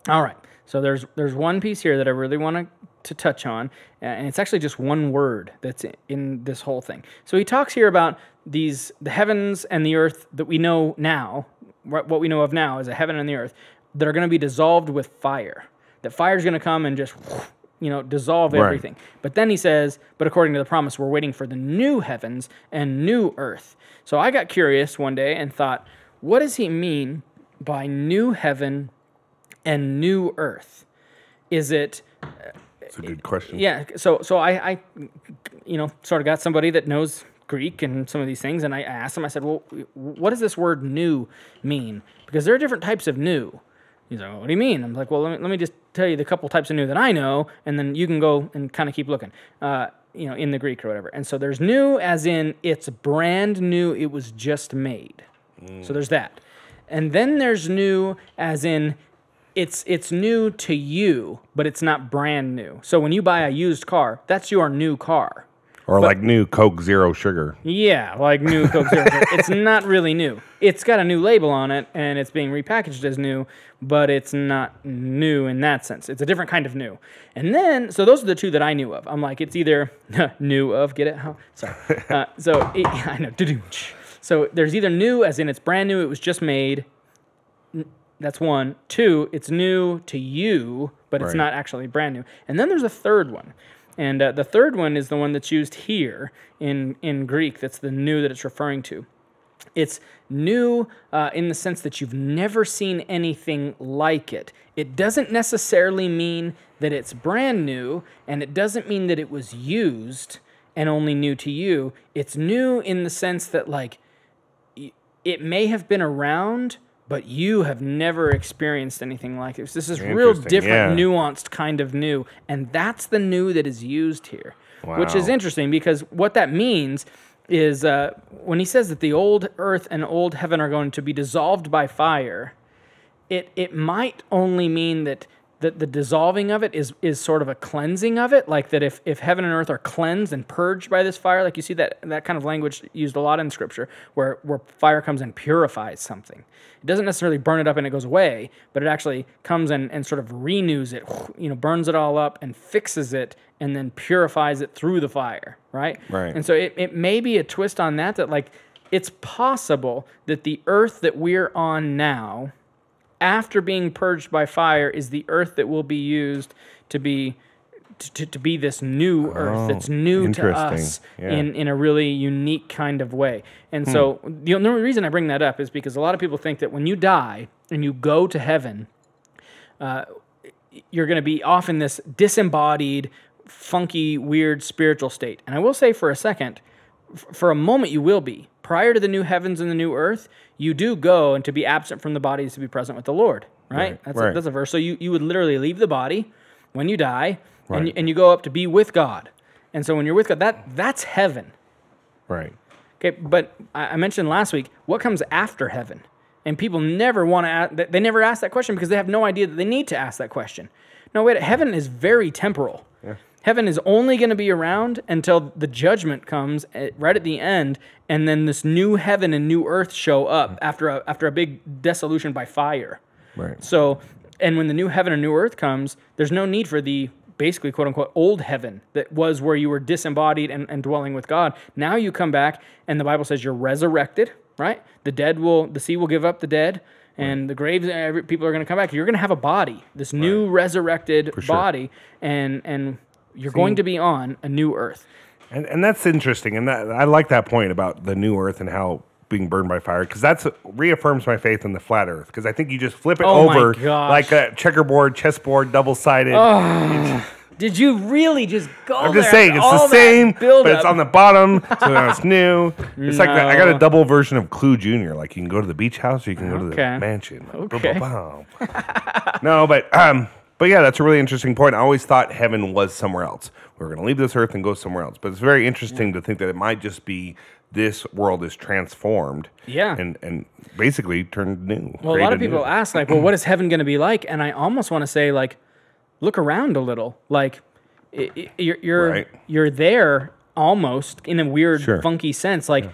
All right. So there's there's one piece here that I really want to to touch on, and it's actually just one word that's in- this whole thing. So he talks here about these the heavens and the earth that we know now, what what we know of now is a heaven and the earth that are going to be dissolved with fire. That fire is going to come and just you know dissolve Right. everything. But then he says, but according to the promise, we're waiting for the new heavens and new earth. So I got curious one day and thought, what does he mean by new heaven and new earth? Is it It's a good question. yeah? So so I, I you know sort of got somebody that knows Greek and some of these things, and I asked him. I said, well, what does this word new mean? Because there are different types of new. He's like, what do you mean? I'm like, well, let me, let me just tell you the couple types of new that I know, and then you can go and kind of keep looking, uh, you know, in the Greek or whatever. And so there's new as in it's brand new, it was just made. So there's that. And then there's new as in it's it's new to you, but it's not brand new. So when you buy a used car, that's your new car. Or like new Coke Zero Sugar. Yeah, like new Coke Zero. Sugar. it's not really new. It's got a new label on it and it's being repackaged as new, but it's not new in that sense. It's a different kind of new. And then, so those are the two that I knew of. I'm like, it's either new of, get it? How? Sorry. Uh, so it, I know. So there's either new, as in it's brand new, it was just made. That's one. Two, it's new to you, but it's Right. not actually brand new. And then there's a third one. And uh, the third one is the one that's used here in, in Greek. That's the new that it's referring to. It's new uh, in the sense that you've never seen anything like it. It doesn't necessarily mean that it's brand new, and it doesn't mean that it was used and only new to you. It's new in the sense that, like, it may have been around, but you have never experienced anything like this. This is real different, yeah. nuanced kind of new, and that's the new that is used here, which is interesting because what that means is uh, when he says that the old earth and old heaven are going to be dissolved by fire, it it might only mean that that the dissolving of it is is sort of a cleansing of it, like that if, if heaven and earth are cleansed and purged by this fire, like you see that that kind of language used a lot in scripture, where where fire comes and purifies something. It doesn't necessarily burn it up and it goes away, but it actually comes and, and sort of renews it, you know, burns it all up and fixes it and then purifies it through the fire, right? Right. And so it, it may be a twist on that that like it's possible that the earth that we're on now after being purged by fire is the earth that will be used to be to, to be this new earth that's new to us Yeah. in, in a really unique kind of way. And so the only reason I bring that up is because a lot of people think that when you die and you go to heaven, uh, you're going to be off in this disembodied, funky, weird spiritual state. And I will say for a second, f- for a moment, you will be. Prior to the new heavens and the new earth, you do go, and to be absent from the body is to be present with the Lord, right? Right, That's, right. A, that's a verse. So you, you would literally leave the body when you die, and, you, and you go up to be with God. And so when you're with God, that that's heaven. Right. Okay, but I I mentioned last week what comes after heaven, and people never want to. Ask, they never ask that question because they have no idea that they need to ask that question. No, wait, heaven is very temporal. Heaven is only going to be around until the judgment comes at, right at the end, and then this new heaven and new earth show up mm-hmm. after a, after a big dissolution by fire. Right. So, and when the new heaven and new earth comes, there's no need for the basically quote unquote old heaven that was where you were disembodied and, and dwelling with God. Now you come back, and the Bible says you're resurrected, right? The dead will, the sea will give up the dead, and the graves, every, people are going to come back. You're going to have a body, this new resurrected sure. body, and and you're going to be on a new earth. And and that's interesting, and that I like that point about the new Earth and how being burned by fire because that's reaffirms my faith in the flat Earth because I think you just flip it Oh over like a checkerboard, chessboard, double sided. Did you really just go I'm just saying it's the same, but it's on the bottom, so now it's new. It's like that. I got a double version of Clue Junior. Like you can go to the beach house or you can go to the mansion. Okay. No, but um, but yeah, that's a really interesting point. I always thought heaven was somewhere else. We are going to leave this earth and go somewhere else. But it's very interesting to think that it might just be this world is transformed. Yeah. And and basically turned new. Well, a lot of people new. ask, like, well, what is heaven going to be like? And I almost want to say, like, look around a little. Like, i- i- you're you're Right. you're there almost in a weird, Sure. funky sense. Like,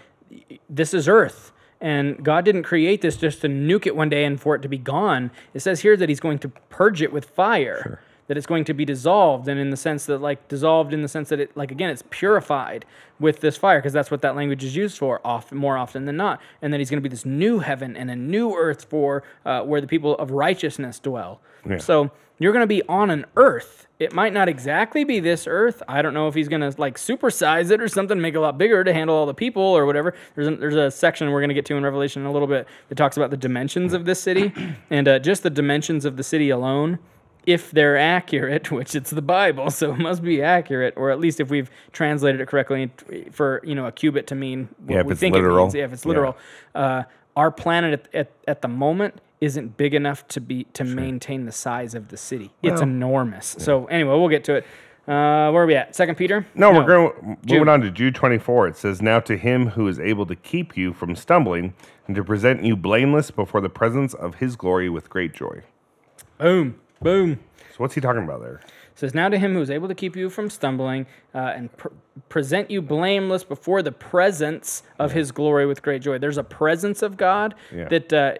this is Earth, and God didn't create this just to nuke it one day and for it to be gone. It says here that He's going to purge it with fire. That it's going to be dissolved, and in the sense that, like, dissolved in the sense that it, like, again, it's purified with this fire, because that's what that language is used for, often more often than not. And then He's going to be this new heaven and a new earth for uh, where the people of righteousness dwell. Yeah. So you're going to be on an earth. It might not exactly be this earth. I don't know if he's going to like supersize it or something, make it a lot bigger to handle all the people or whatever. There's a, there's a section we're going to get to in Revelation in a little bit that talks about the dimensions of this city and uh, just the dimensions of the city alone. If they're accurate, which it's the Bible, so it must be accurate, or at least if we've translated it correctly for you know a cubit to mean what Yeah, if we it's think literal. it means. Yeah, if it's Yeah. literal. Uh, our planet at, at, at the moment isn't big enough to be to maintain the size of the city. it's enormous. So anyway, we'll get to it. Uh, where are we at? Second Peter? No, we're going Jude. moving on to Jude 24. It says, Now to him who is able to keep you from stumbling and to present you blameless before the presence of his glory with great joy. Boom, boom. So, what's he talking about there? It says, Now to him who is able to keep you from stumbling uh, and pr- present you blameless before the presence of his glory with great joy. There's a presence of God Yeah. that uh,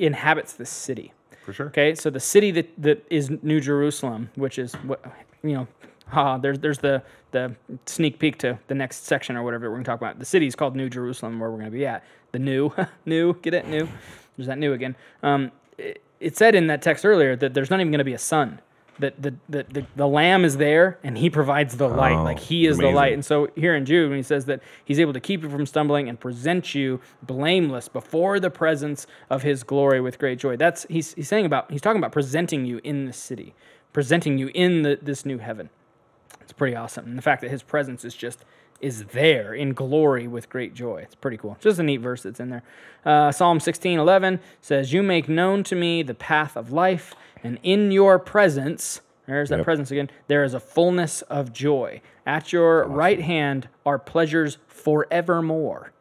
inhabits the city. For sure. Okay, so the city that, that is New Jerusalem, which is what you know, ha, there's there's the the sneak peek to the next section or whatever we're gonna talk about. The city is called New Jerusalem, where we're gonna be at. The new, new, get it, new. There's that new again. Um, it, it said in that text earlier that there's not even gonna be a sun. That the, the, the, the lamb is there and he provides the light. Oh, like he is the light. And so here in Jude, when he says that he's able to keep you from stumbling and present you blameless before the presence of his glory with great joy. That's he's he's saying about he's talking about presenting you in the city, presenting you in the, this new heaven. It's pretty awesome. And the fact that his presence is just is there in glory with great joy. It's pretty cool. Just a neat verse that's in there. Uh, Psalm 16, 11 says, You make known to me the path of life, and in your presence, there's that Yep. presence again, there is a fullness of joy. At your right hand are pleasures forevermore.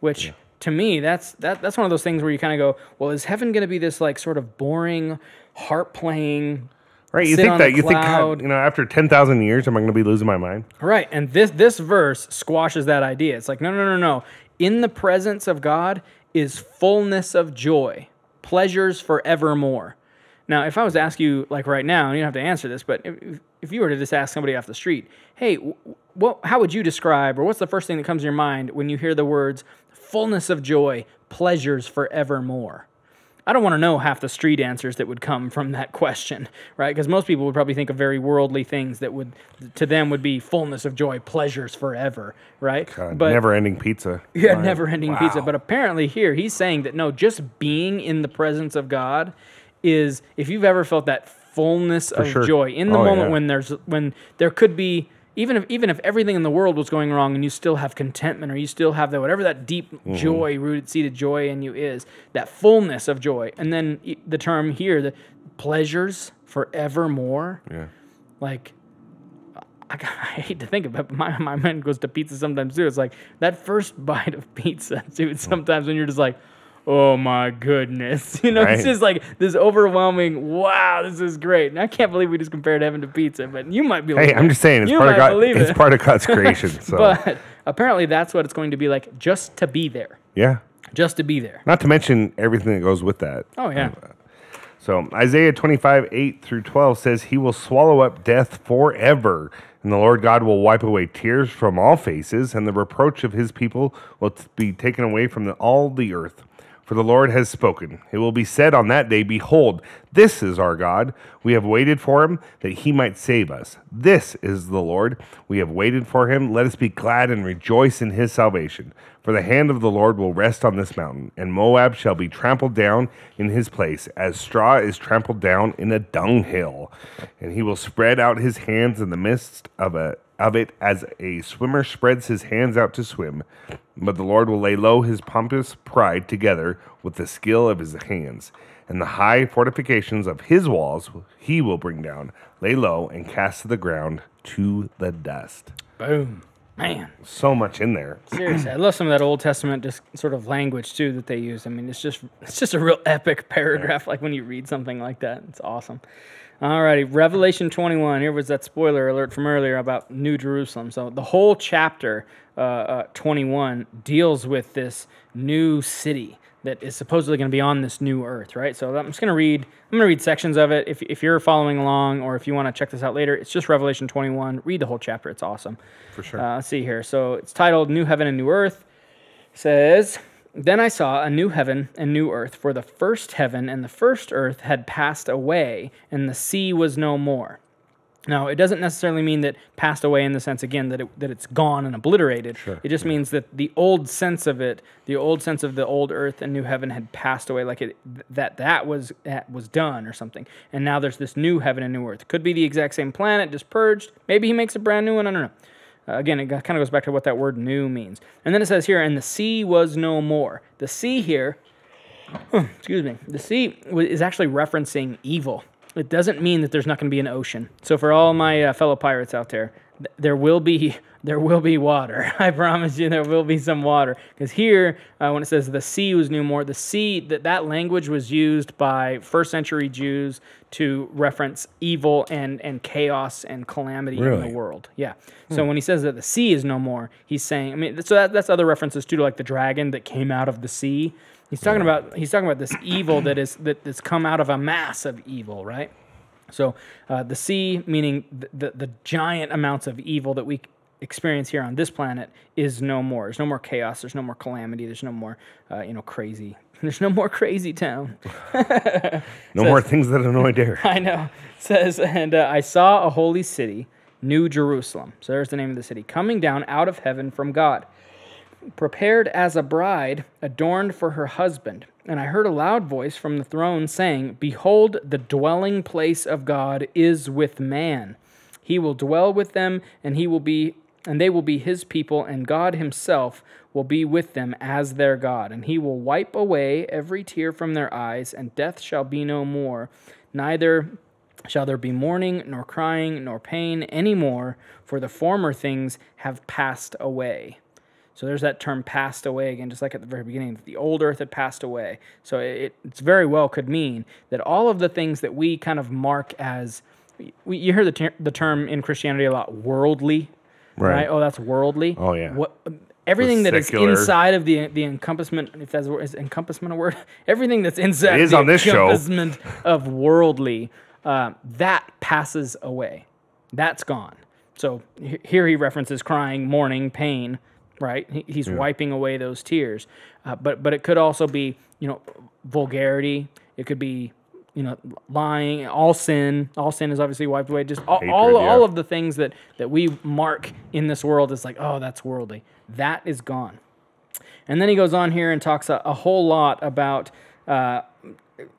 Which to me, that's that that's one of those things where you kind of go, Well, is heaven gonna be this like sort of boring, harp playing Right? You think that? You think. God, you know, after 10,000 years, am I going to be losing my mind? Right, and this this verse squashes that idea. It's like no, no, no, no. In the presence of God is fullness of joy, pleasures forevermore. Now, if I was to ask you like right now, and you don't have to answer this, but if, if you were to just ask somebody off the street, hey, what, how would you describe, or what's the first thing that comes to your mind when you hear the words fullness of joy, pleasures forevermore? I don't want to know half the street answers that would come from that question, right? Because most people would probably think of very worldly things that would, to them, would be fullness of joy, pleasures forever, right? God, never ending pizza. yeah, Right. never ending pizza. But apparently, here he's saying that no, just being in the presence of God is, if you've ever felt that fullness of sure. joy in the Oh, moment yeah. when there's when there could be even if even if everything in the world was going wrong and you still have contentment or you still have that whatever that deep Mm-hmm. joy rooted seated joy in you is that fullness of joy and then the term here the pleasures forevermore Yeah. like I, I hate to think about it, but my, my mind goes to pizza sometimes too. It's like that first bite of pizza, dude. Sometimes when you're just like, oh my goodness. You know, it's Right. just like this overwhelming, wow, this is great. And I can't believe we just compared heaven to pizza, but you might be Hey, I'm just saying, it's you part of God. It's it. part of God's creation. So But apparently that's what it's going to be like just to be there. yeah. Just to be there. Not to mention everything that goes with that. Oh, yeah. Uh, so Isaiah 25, 8 through 12 says, He will swallow up death forever, and the Lord God will wipe away tears from all faces, and the reproach of his people will be taken away from the, all the earth. For the Lord has spoken. It will be said on that day, Behold, this is our God. We have waited for him that he might save us. This is the Lord. We have waited for him. Let us be glad and rejoice in his salvation. For the hand of the Lord will rest on this mountain, and Moab shall be trampled down in his place, as straw is trampled down in a dunghill. And he will spread out his hands in the midst of a of it as a swimmer spreads his hands out to swim. But the Lord will lay low his pompous pride together with the skill of his hands. And the high fortifications of his walls he will bring down, lay low, and cast to the ground to the dust. Boom. Man. So much in there. Seriously, I love some of that Old Testament just sort of language too that they use. I mean, it's just it's just a real epic paragraph. Like when you read something like that, it's awesome. Alrighty, Revelation 21. Here was that spoiler alert from earlier about New Jerusalem. So the whole chapter uh, uh, 21 deals with this new city that is supposedly going to be on this new earth, right? So I'm just going to read. I'm going to read sections of it. If, if you're following along, or if you want to check this out later, it's just Revelation 21. Read the whole chapter. It's awesome. For sure. Uh, let's see here. So it's titled "New Heaven and New Earth." says, Then I saw a new heaven and new earth, for the first heaven and the first earth had passed away, and the sea was no more. Now, it doesn't necessarily mean that passed away in the sense, again, that, it, that it's gone and obliterated. It just means that the old sense of it, the old sense of the old earth and new heaven had passed away, like it, that that was, that was done or something. And now there's this new heaven and new earth. Could be the exact same planet, just purged. Maybe he makes a brand new one. I don't know. Uh, again, it kind of goes back to what that word new means. And then it says here, and the sea was no more. The sea here, excuse me, the sea is actually referencing evil. It doesn't mean that there's not going to be an ocean. So for all my uh, fellow pirates out there, th- there will be there will be water. I promise you, there will be some water. Because here, uh, when it says the sea was no more, the sea that that language was used by first century Jews to reference evil and and chaos and calamity in the world. Yeah. So when he says that the sea is no more, he's saying. I mean, so that, that's other references too, to like the dragon that came out of the sea. He's talking about he's talking about this evil that is that, that's come out of a mass of evil, right? So uh, the sea, meaning the, the, the giant amounts of evil that we experience here on this planet, is no more. There's no more chaos. There's no more calamity. There's no more, uh, you know, crazy. There's no more crazy town. No more things that annoy Derek. I know. It Says, and uh, I saw a holy city, New Jerusalem. So there's the name of the city, coming down out of heaven from God, prepared as a bride, adorned for her husband. And I heard a loud voice from the throne saying, Behold, the dwelling place of God is with man. He will dwell with them, and he will be and they will be his people, and God himself will be with them as their God. And he will wipe away every tear from their eyes, and death shall be no more, neither shall there be mourning, nor crying, nor pain any more, for the former things have passed away. So there's that term passed away again, just like at the very beginning. The old earth had passed away. So it it's very well could mean that all of the things that we kind of mark as, we, you hear the, ter- the term in Christianity a lot, worldly, right? Right. Oh, that's worldly. Oh, yeah. What everything that is inside of the the encompassment, if that's is encompassment a word? Everything that's inside It is the on this show. encompassment of worldly, uh, that passes away. That's gone. So he- here he references crying, mourning, pain, right? He- He's wiping away those tears. Uh, but but it could also be you know vulgarity. It could be you know lying. All sin. All sin is obviously wiped away. Just all all, yeah. all of the things that that we mark in this world is like oh that's worldly. That is gone. And then he goes on here and talks a, a whole lot about uh,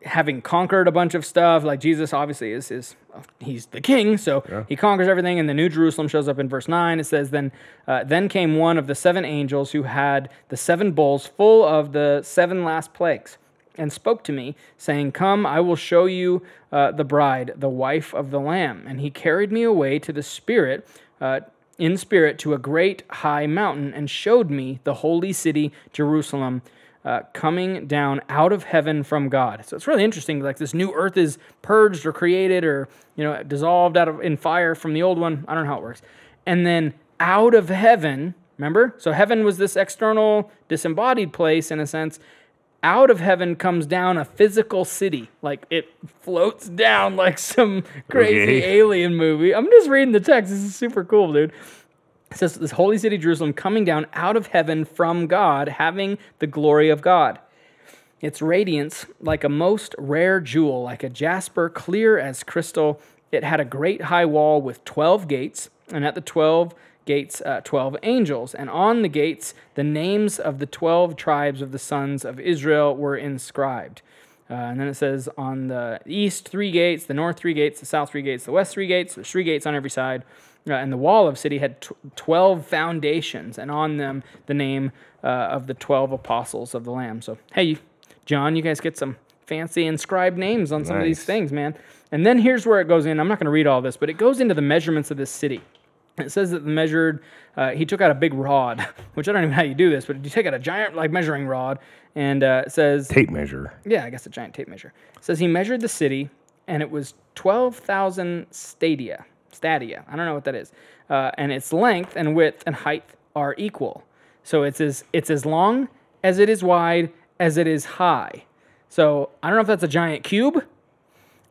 having conquered a bunch of stuff. Like Jesus obviously is is he's the king, so he conquers everything. And the New Jerusalem shows up in verse nine. It says, "Then uh, then came one of the seven angels who had the seven bowls full of the seven last plagues." And spoke to me, saying, Come, I will show you uh, the bride, the wife of the Lamb. And he carried me away to the Spirit, uh, in spirit, to a great high mountain, and showed me the holy city, Jerusalem, uh, coming down out of heaven from God. So it's really interesting. Like this new earth is purged or created or you know dissolved out of in fire from the old one. I don't know how it works. And then out of heaven, remember? So heaven was this external, disembodied place in a sense. Out of heaven comes down a physical city. Like it floats down like some crazy Okay. alien movie. I'm just reading the text. This is super cool, dude. It says this holy city Jerusalem coming down out of heaven from God, having the glory of God. its radiance like a most rare jewel, like a jasper clear as crystal. It had a great high wall with 12 gates, and at the 12 gates, uh, 12 angels. And on the gates, the names of the 12 tribes of the sons of Israel were inscribed. Uh, and then it says on the east, three gates, the north, three gates, the south, three gates, the west, three gates. There's three gates on every side. Uh, and the wall of city had tw- 12 foundations, and on them the name uh, of the 12 apostles of the Lamb. So, hey, John, you guys get some fancy inscribed names on some of these things, man. And then here's where it goes in. I'm not going to read all this, but it goes into the measurements of this city. It says that the measured, uh, he took out a big rod, which I don't even know how you do this, but you take out a giant, like, measuring rod, and uh, it says, Tape measure. yeah, I guess a giant tape measure. It says he measured the city, and it was 12,000 stadia. Stadia. I don't know what that is. Uh, and its length and width and height are equal. So it's as it's as long as it is wide as it is high. So I don't know if that's a giant cube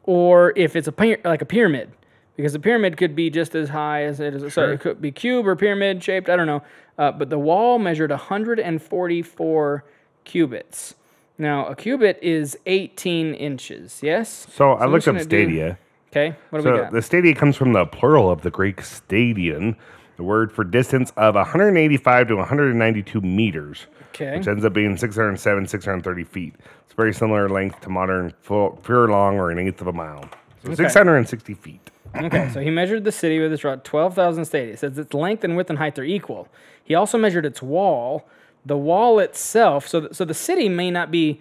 or if it's a like a pyramid, because the pyramid could be just as high as it is. So it could be cube or pyramid shaped. I don't know. Uh, but the wall measured 144 cubits. Now a cubit is 18 inches. Yes. So I I'm looked up gonna do- stadia. Okay. What do we So got? the stadia comes from the plural of the Greek stadion, the word for distance of 185 to 192 meters, Okay. which ends up being 607, 630 feet. It's very similar length to modern furlong or an eighth of a mile. So 660 feet. Okay, so he measured the city with his rod, 12,000 stadia. It says its length and width and height are equal. He also measured its wall. The wall itself, so, th- so the city may not be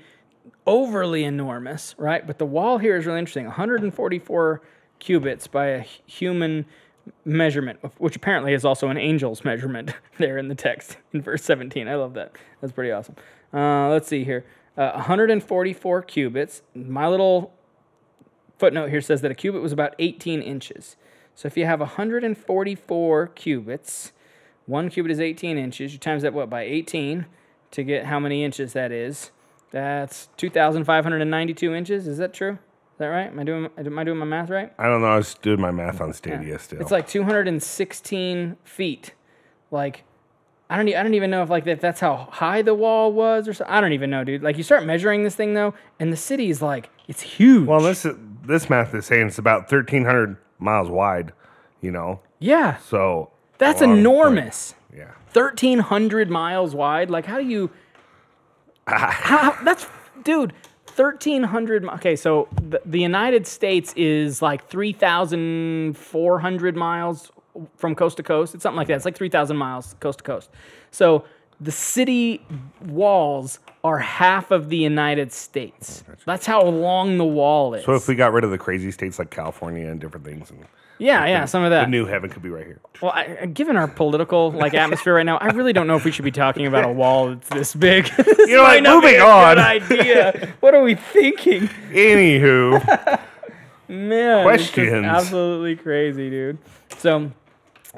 overly enormous, right? But the wall here is really interesting 144 cubits by a human measurement, which apparently is also an angel's measurement there in the text in verse 17. I love that. That's pretty awesome. Uh, let's see here. Uh, 144 cubits. My little footnote here says that a cubit was about 18 inches. So if you have 144 cubits, one cubit is 18 inches. You times that what by 18 to get how many inches that is. That's 2,592 inches. Is that true? Is that right? Am I doing am I doing my math right? I don't know. I was doing my math on stadia still. It's like 216 feet. Like I don't I don't even know if like that's how high the wall was or so. I don't even know, dude. Like you start measuring this thing though, and the city is like it's huge. well, this is, this math is saying it's about 1,300 miles wide. You know, yeah, so that's um, long- enormous. Yeah. 1300 miles wide like how do you how, that's dude 1300 okay so the, the united states is like 3400 miles from coast to coast it's something like that it's like 3000 miles coast to coast so the city walls are half of the united states oh, that's how long the wall is So if we got rid of the crazy states like California and different things, and yeah yeah some of that. the new heaven could be right here. Well, I, given our political like atmosphere right now, I really don't know if we should be talking about a wall that's this big. you know what? Moving on. idea. What are we thinking, Anywho, man? Questions. absolutely crazy, dude. So.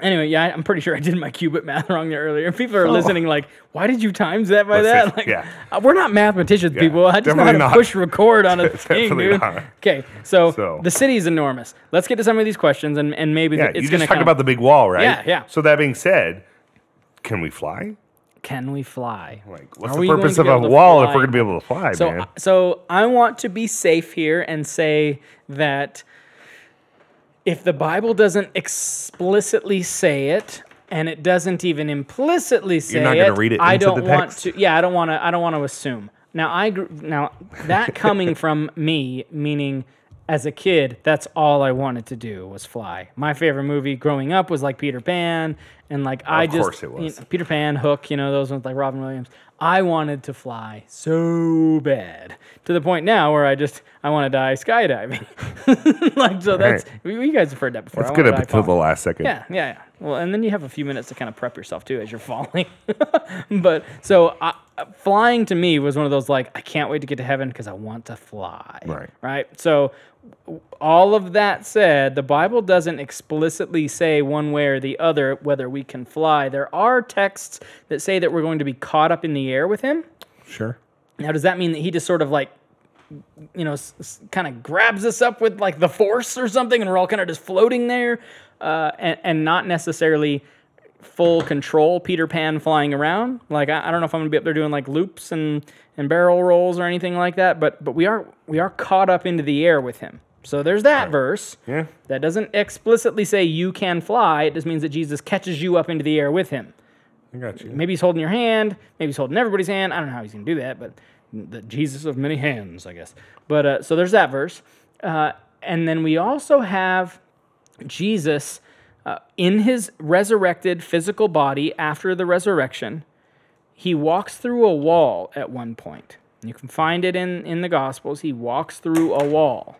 Anyway, yeah, I'm pretty sure I did my cubit math wrong there earlier. People are listening, like, why did you times that by that? Like, Yeah. uh, we're not mathematicians, people. I just how to push record on a thing, dude. not. Okay, so, So- the city is enormous. Let's get to some of these questions, and, and maybe yeah, it's you going just to talked about the big wall, right? Yeah, yeah. So that being said, can we fly? Can we fly? Like, what's Are the purpose of a wall if we're going to be able to fly, So, man? so I want to be safe here and say that if the Bible doesn't explicitly say it, and it doesn't even implicitly say not it, gonna read it I don't want to. Yeah, I don't want to. I don't want to assume. Now, I now that coming from me, meaning as a kid, that's all I wanted to do was fly. My favorite movie growing up was like Peter Pan, and like I Of just course it you know, Peter Pan, Hook, you know those ones like Robin Williams. I wanted to fly so bad to the point now where I just I want to die skydiving. like so, that's you you guys have heard that before. It's good up until the last second. Yeah, yeah, yeah. Well, and then you have a few minutes to kind of prep yourself too as you're falling. but so I, flying to me was one of those like I can't wait to get to heaven because I want to fly. Right. Right. So all of that said, the Bible doesn't explicitly say one way or the other whether we can fly. There are texts that say that we're going to be caught up in the air with Him. Sure. Now, does that mean that He just sort of like you know, s- s- kind of grabs us up with like the force or something, and we're all kind of just floating there, uh, and, and not necessarily full control Peter Pan flying around. Like I, I don't know if I'm gonna be up there doing like loops and, and barrel rolls or anything like that, but but we are we are caught up into the air with him. So there's that verse. Yeah. That doesn't explicitly say you can fly. It just means that Jesus catches you up into the air with him. I got you. Maybe he's holding your hand. Maybe he's holding everybody's hand. I don't know how he's going to do that, but the Jesus of many hands, I guess. But uh, so there's that verse. Uh, and then we also have Jesus uh, in his resurrected physical body after the resurrection. He walks through a wall at one point. You can find it in, in the Gospels. He walks through a wall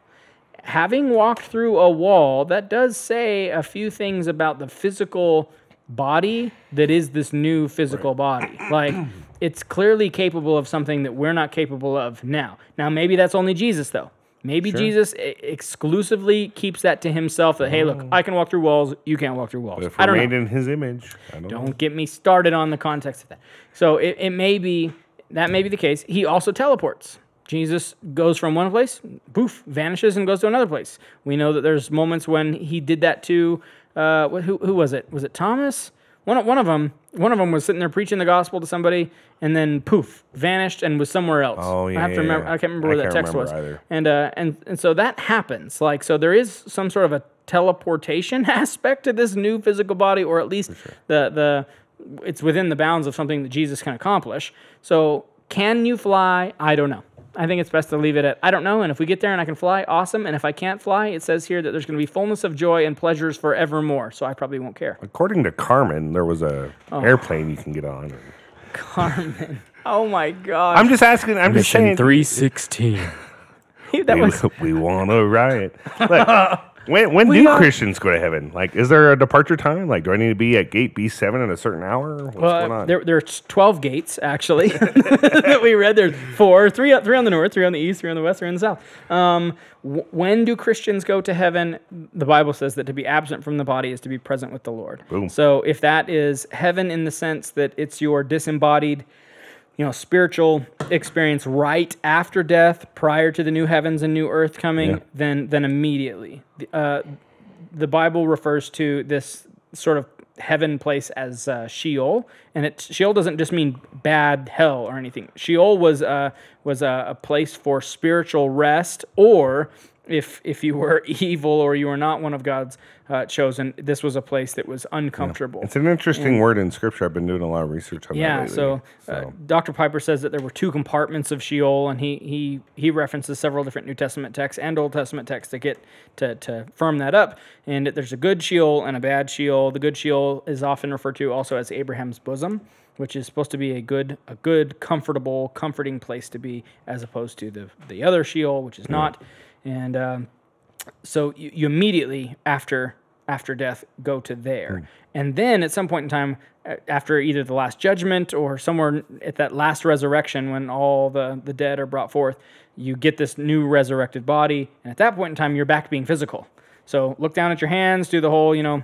having walked through a wall, that does say a few things about the physical body that is this new physical body. Like, it's clearly capable of something that we're not capable of now. Now, maybe that's only Jesus, though. Maybe Jesus e- exclusively keeps that to himself that, hey, look, I can walk through walls, you can't walk through walls. If I we're don't know. made in his image, I don't, know. Don't get me started on the context of that. So it, it may be that may be the case. He also teleports. Jesus goes from one place, poof, vanishes and goes to another place. We know that there's moments when he did that to uh, who, who was it? Was it Thomas? One of, one of them. One of them was sitting there preaching the gospel to somebody, and then poof, vanished and was somewhere else. Oh, yeah, I have to yeah, remember. yeah. I can't remember I where that can't text was. either. And uh, and and so that happens. Like so, there is some sort of a teleportation aspect to this new physical body, or at least the the it's within the bounds of something that Jesus can accomplish. So, can you fly? I don't know. I think it's best to leave it at I don't know. And if we get there and I can fly, awesome. And if I can't fly, it says here that there's going to be fullness of joy and pleasures forevermore. So I probably won't care. According to Carmen, there was a Oh. airplane you can get on. Carmen. Oh my God. I'm just asking. I'm just saying. 316. that we, was we want to riot. Like, when when do are- Christians go to heaven? Like, is there a departure time? Like, do I need to be at gate B seven at a certain hour? What's Well, going on? There, there's 12 gates, actually, that we read. There's four, three, three on the north, three on the east, three on the west, three on the south. Um, w- when do Christians go to heaven? The Bible says that to be absent from the body is to be present with the Lord. Boom. So if that is heaven in the sense that it's your disembodied, you know, spiritual experience right after death, prior to the new heavens and new earth coming, Yeah. then then immediately. The- Uh, the Bible refers to this sort of heaven place as uh, Sheol, and it Sheol doesn't just mean bad hell or anything. Sheol was uh, was a, a place for spiritual rest, or if if you were evil or you were not one of God's uh, chosen, this was a place that was uncomfortable. it's an interesting word in Scripture. I've been doing a lot of research on that. Yeah, lately, so, uh, Dr. Piper says that there were two compartments of Sheol, and he he he references several different New Testament texts and Old Testament texts to get to to firm that up. And there's a good Sheol and a bad Sheol. The good Sheol is often referred to also as Abraham's bosom, which is supposed to be a good a good, comfortable, comforting place to be, as opposed to the the other Sheol, which is not. And um, so you, you immediately after after death go to there. And then at some point in time after either the last judgment or somewhere at that last resurrection when all the, the dead are brought forth you get this new resurrected body. And at that point in time you're back being physical. So look down at your hands do the whole you know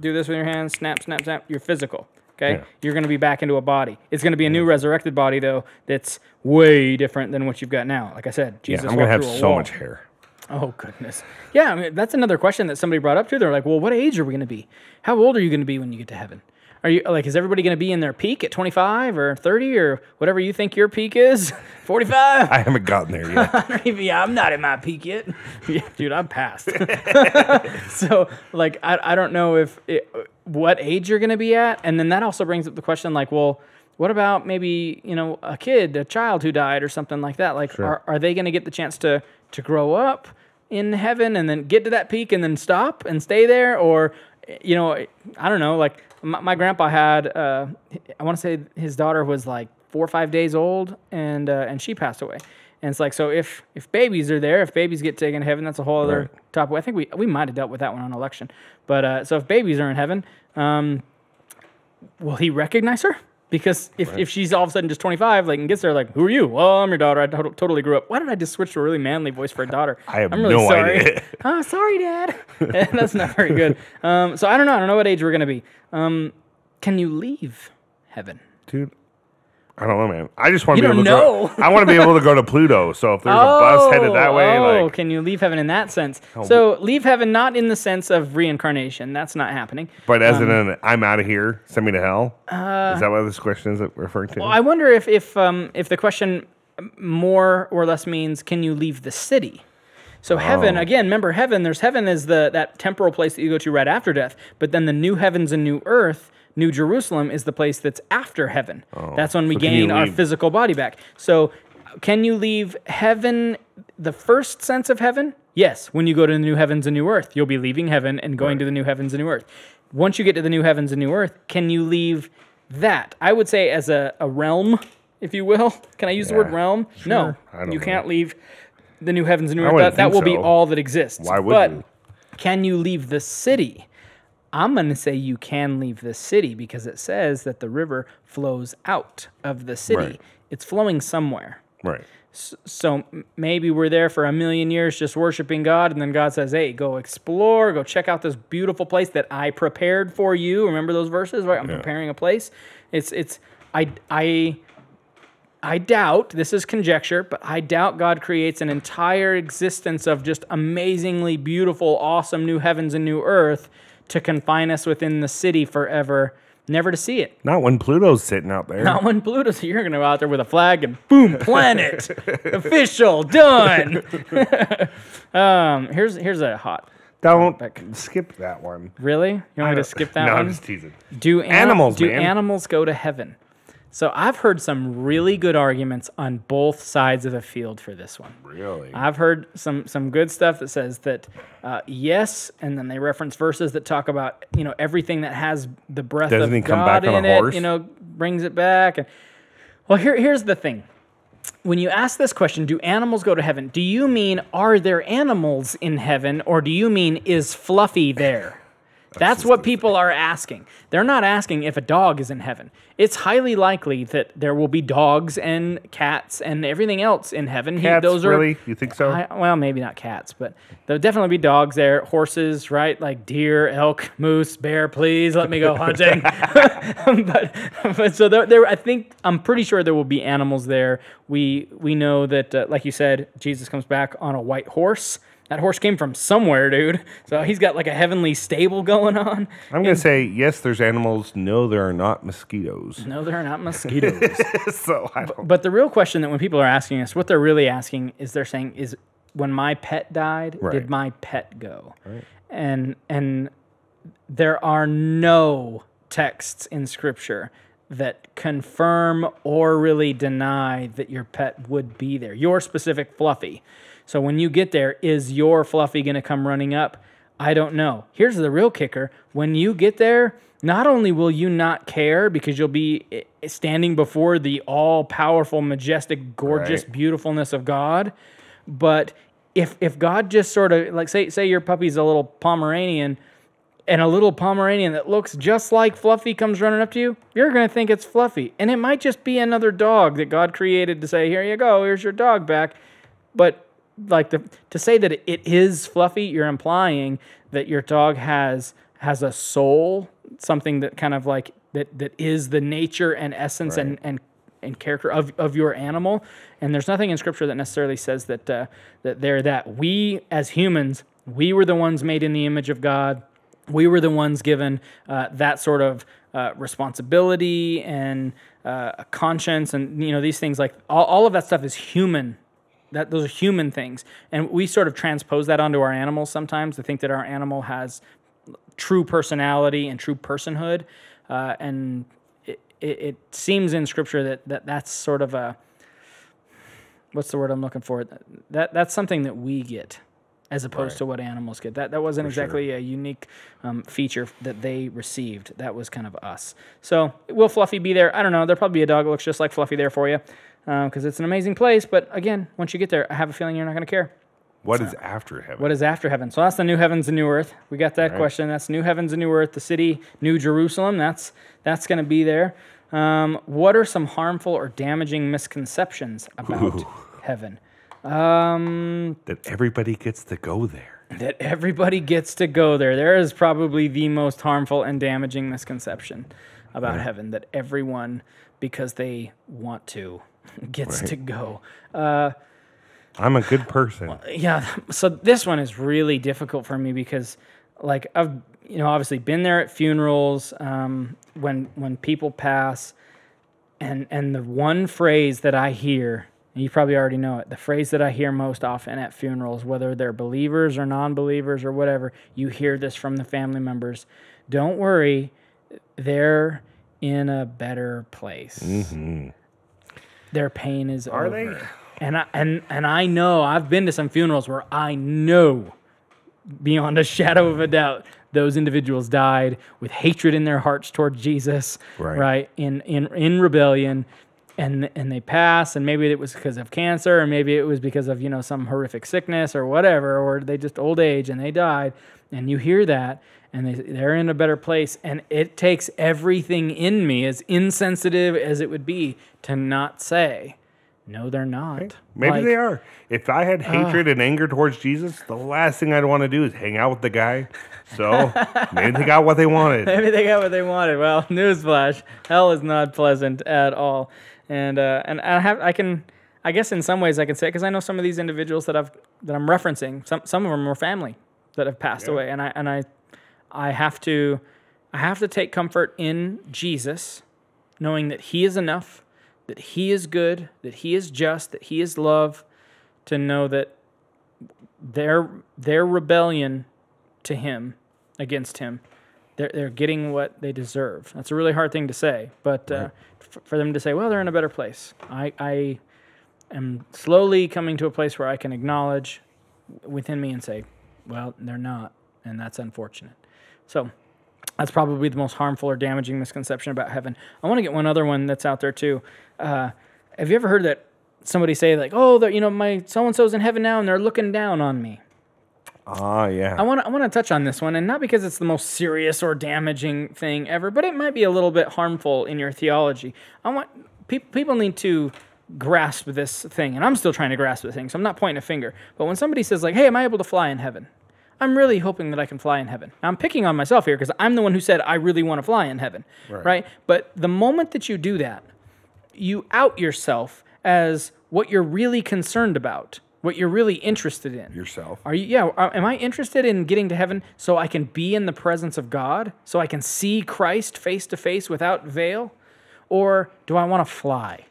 do this with your hands snap snap snap you're physical okay Yeah. you're going to be back into a body it's going to be a new resurrected body though that's way different than what you've got now like i said Jesus. yeah, I'm gonna have so wall. much hair. Oh goodness. Yeah, I mean, that's another question that somebody brought up too. They're like, "Well, what age are we going to be? How old are you going to be when you get to heaven? Are you like is everybody going to be in their peak at 25 or 30 or whatever you think your peak is? 45? I haven't gotten there yet. yeah, I'm not in my peak yet. yeah, dude, I'm past. so, like, I, I don't know if it, what age you're going to be at, and then that also brings up the question, like, well, what about maybe you know a kid, a child who died or something like that? Like, are, are they going to get the chance to to grow up in heaven and then get to that peak and then stop and stay there, or you know, I don't know. Like, my, my grandpa had, uh, I want to say his daughter was like four or five days old, and uh, and she passed away. And it's like, so if if babies are there, if babies get taken to heaven, that's a whole other topic. I think we we might have dealt with that one on election. But uh, so if babies are in heaven, um, will he recognize her? Because if, if she's all of a sudden just 25, like, and gets there, like, who are you? Well, I'm your daughter. I totally grew up. Why did I just switch to a really manly voice for a daughter? I have I'm really no sorry. idea. oh, sorry, Dad. That's not very good. Um, so I don't know. I don't know what age we're going to be. Um, can you leave heaven? Dude, I don't know, man. I just want to be able don't to go. I want to be able to go to Pluto. So if there's a bus headed that way, oh, like, can you leave heaven in that sense? So leave heaven not in the sense of reincarnation. That's not happening. but as in Um, an "I'm out of here, send me to hell." is that what this question is referring to? Well, I wonder if if um, if the question more or less means can you leave the city? So heaven Oh. again. Remember heaven. There's heaven is the that temporal place that you go to right after death. But then the new heavens and new earth, New Jerusalem, is the place that's after heaven. Oh. That's when we Oh. So gain our physical body back. So can you leave heaven? The first sense of heaven, yes. When you go to the new heavens and new earth, you'll be leaving heaven and going to the new heavens and new earth. Once you get to the new heavens and new earth, can you leave that? I would say as a, a realm, if you will. Can I use the word Yeah, realm? No, you know. can't leave the new heavens and new earth. That, that will be all that exists. Why would but you? can you leave the city? I'm going to say you can leave the city because it says that the river flows out of the city. Right. It's flowing somewhere. right. So m- maybe we're there for a million years just worshiping God, and then God says, "Hey, go explore, go check out this beautiful place that I prepared for you." Remember those verses, right? I'm preparing a place. It's it's I I I doubt this is conjecture, but I doubt God creates an entire existence of just amazingly beautiful, awesome new heavens and new earth to confine us within the city forever, never to see it. Not when Pluto's sitting out there. Not when Pluto's you're gonna go out there with a flag and boom, planet, official, done. um, here's here's a hot. Don't skip that one. Really? You want me to skip that no, one? I'm just teasing. Do an- Animals, Do man. animals go to heaven? So I've heard some really good arguments on both sides of the field for this one. Really? I've heard some some good stuff that says that uh, yes, and then they reference verses that talk about you know everything that has the breath Doesn't of he come God back on a in it, horse? you know, brings it back. And well, here here's the thing. When you ask this question, do animals go to heaven? Do you mean are there animals in heaven, or do you mean is Fluffy there? That's what people are asking. They're not asking if a dog is in heaven. It's highly likely that there will be dogs and cats and everything else in heaven. He- Cats, those are really? You think so? I, well, maybe not cats, but there'll definitely be dogs there, horses, right? Like deer, elk, moose, bear. Please let me go hunting. but, but so there, there, I think I'm pretty sure there will be animals there. We we know that, uh, like you said, Jesus comes back on a white horse. That horse came from somewhere, dude. So he's got like a heavenly stable going on. I'm going to say yes, there's animals. No, there are not mosquitoes. No, there are not mosquitoes. so I don't. But the real question that when people are asking us, what they're really asking is they're saying is when my pet died, Right. did my pet go? Right. And and there are no texts in scripture that confirm or really deny that your pet would be there. Your specific fluffy. So when you get there, is your fluffy going to come running up? I don't know. Here's the real kicker. When you get there, not only will you not care because you'll be eh, standing before the all powerful, majestic, gorgeous Right. beautifulness of God, but if if God just sort of like say say your puppy's a little Pomeranian and a little Pomeranian that looks just like Fluffy comes running up to you, you're going to think it's Fluffy. And it might just be another dog that God created to say, "Here you go, here's your dog back." But like the to say that it is Fluffy, you're implying that your dog has has a soul, something that kind of like that that is the nature and essence and and and character of, of your animal. And there's nothing in scripture that necessarily says that uh, that they're that. We as humans, we were the ones made in the image of God. We were the ones given uh, that sort of uh, responsibility and uh, a conscience, and you know these things like all, all of that stuff is human that those are human things. And we sort of transpose that onto our animals sometimes to think that our animal has true personality and true personhood. Uh, and it, it, it seems in scripture that, that that's sort of a what's the word i'm looking for? That that's something that we get as opposed to what animals get. That that wasn't exactly a unique um, feature that they received. That was kind of us. So will fluffy be there? I don't know. There'll probably be a dog that looks just like fluffy there for you because it's an amazing place but again once you get there i have a feeling you're not going to care What is after heaven? what is after heaven? So that's the new heavens and new earth. We got that question. That's new heavens and new earth. The city, New Jerusalem. That's that's going to be there. Um, what are some harmful or damaging misconceptions about heaven? Um, that everybody gets to go there. that everybody gets to go there. There is probably the most harmful and damaging misconception. about heaven that everyone, because they want to, gets to go. I'm a good person. Yeah, so this one is really difficult for me because, like, I've you know obviously been there at funerals um, when when people pass, and and the one phrase that I hear, and you probably already know it, the phrase that I hear most often at funerals, whether they're believers or non-believers or whatever, you hear this from the family members. Don't worry, they're in a better place. Their pain is Are over. they? And I and and I know I've been to some funerals where I know beyond a shadow of a doubt those individuals died with hatred in their hearts toward Jesus, Right. In in in rebellion. And, and they pass, and maybe it was because of cancer, or maybe it was because of you know some horrific sickness or whatever, or they just old age and they died. And you hear that, and they they're in a better place, and it takes everything in me, as insensitive as it would be, to not say, no, they're not. Maybe Like, they are. If I had hatred and anger towards Jesus, the last thing I'd want to do is hang out with the guy. So maybe they got what they wanted. Maybe they got what they wanted. Well, newsflash: hell is not pleasant at all. And uh, and I have I can I guess in some ways I can say because I know some of these individuals that I've that I'm referencing. Some some of them were family that have passed away, and I and I I have to I have to take comfort in Jesus, knowing that He is enough, that He is good, that He is just, that He is love, to know that their their rebellion to Him against Him they're, they're getting what they deserve. That's a really hard thing to say, but uh, f- for them to say, well, they're in a better place. I, I am slowly coming to a place where I can acknowledge within me and say, well, they're not, and that's unfortunate. So that's probably the most harmful or damaging misconception about heaven. I want to get one other one that's out there too. Uh, have you ever heard that somebody say like, oh, you know, my so and so's in heaven now, and they're looking down on me? Ah, yeah. I want to I want to touch on this one, and not because it's the most serious or damaging thing ever, but it might be a little bit harmful in your theology. I want people people need to grasp this thing, and I'm still trying to grasp the thing, so I'm not pointing a finger. But when somebody says like, "Hey, am I able to fly in heaven?" I'm really hoping that I can fly in heaven. Now, I'm picking on myself here because I'm the one who said I really want to fly in heaven, right? But the moment that you do that, you out yourself as what you're really concerned about, what you're really interested in. Yourself. Are you? Yeah. Are, am I interested in getting to heaven so I can be in the presence of God, so I can see Christ face to face without veil, or do I want to fly?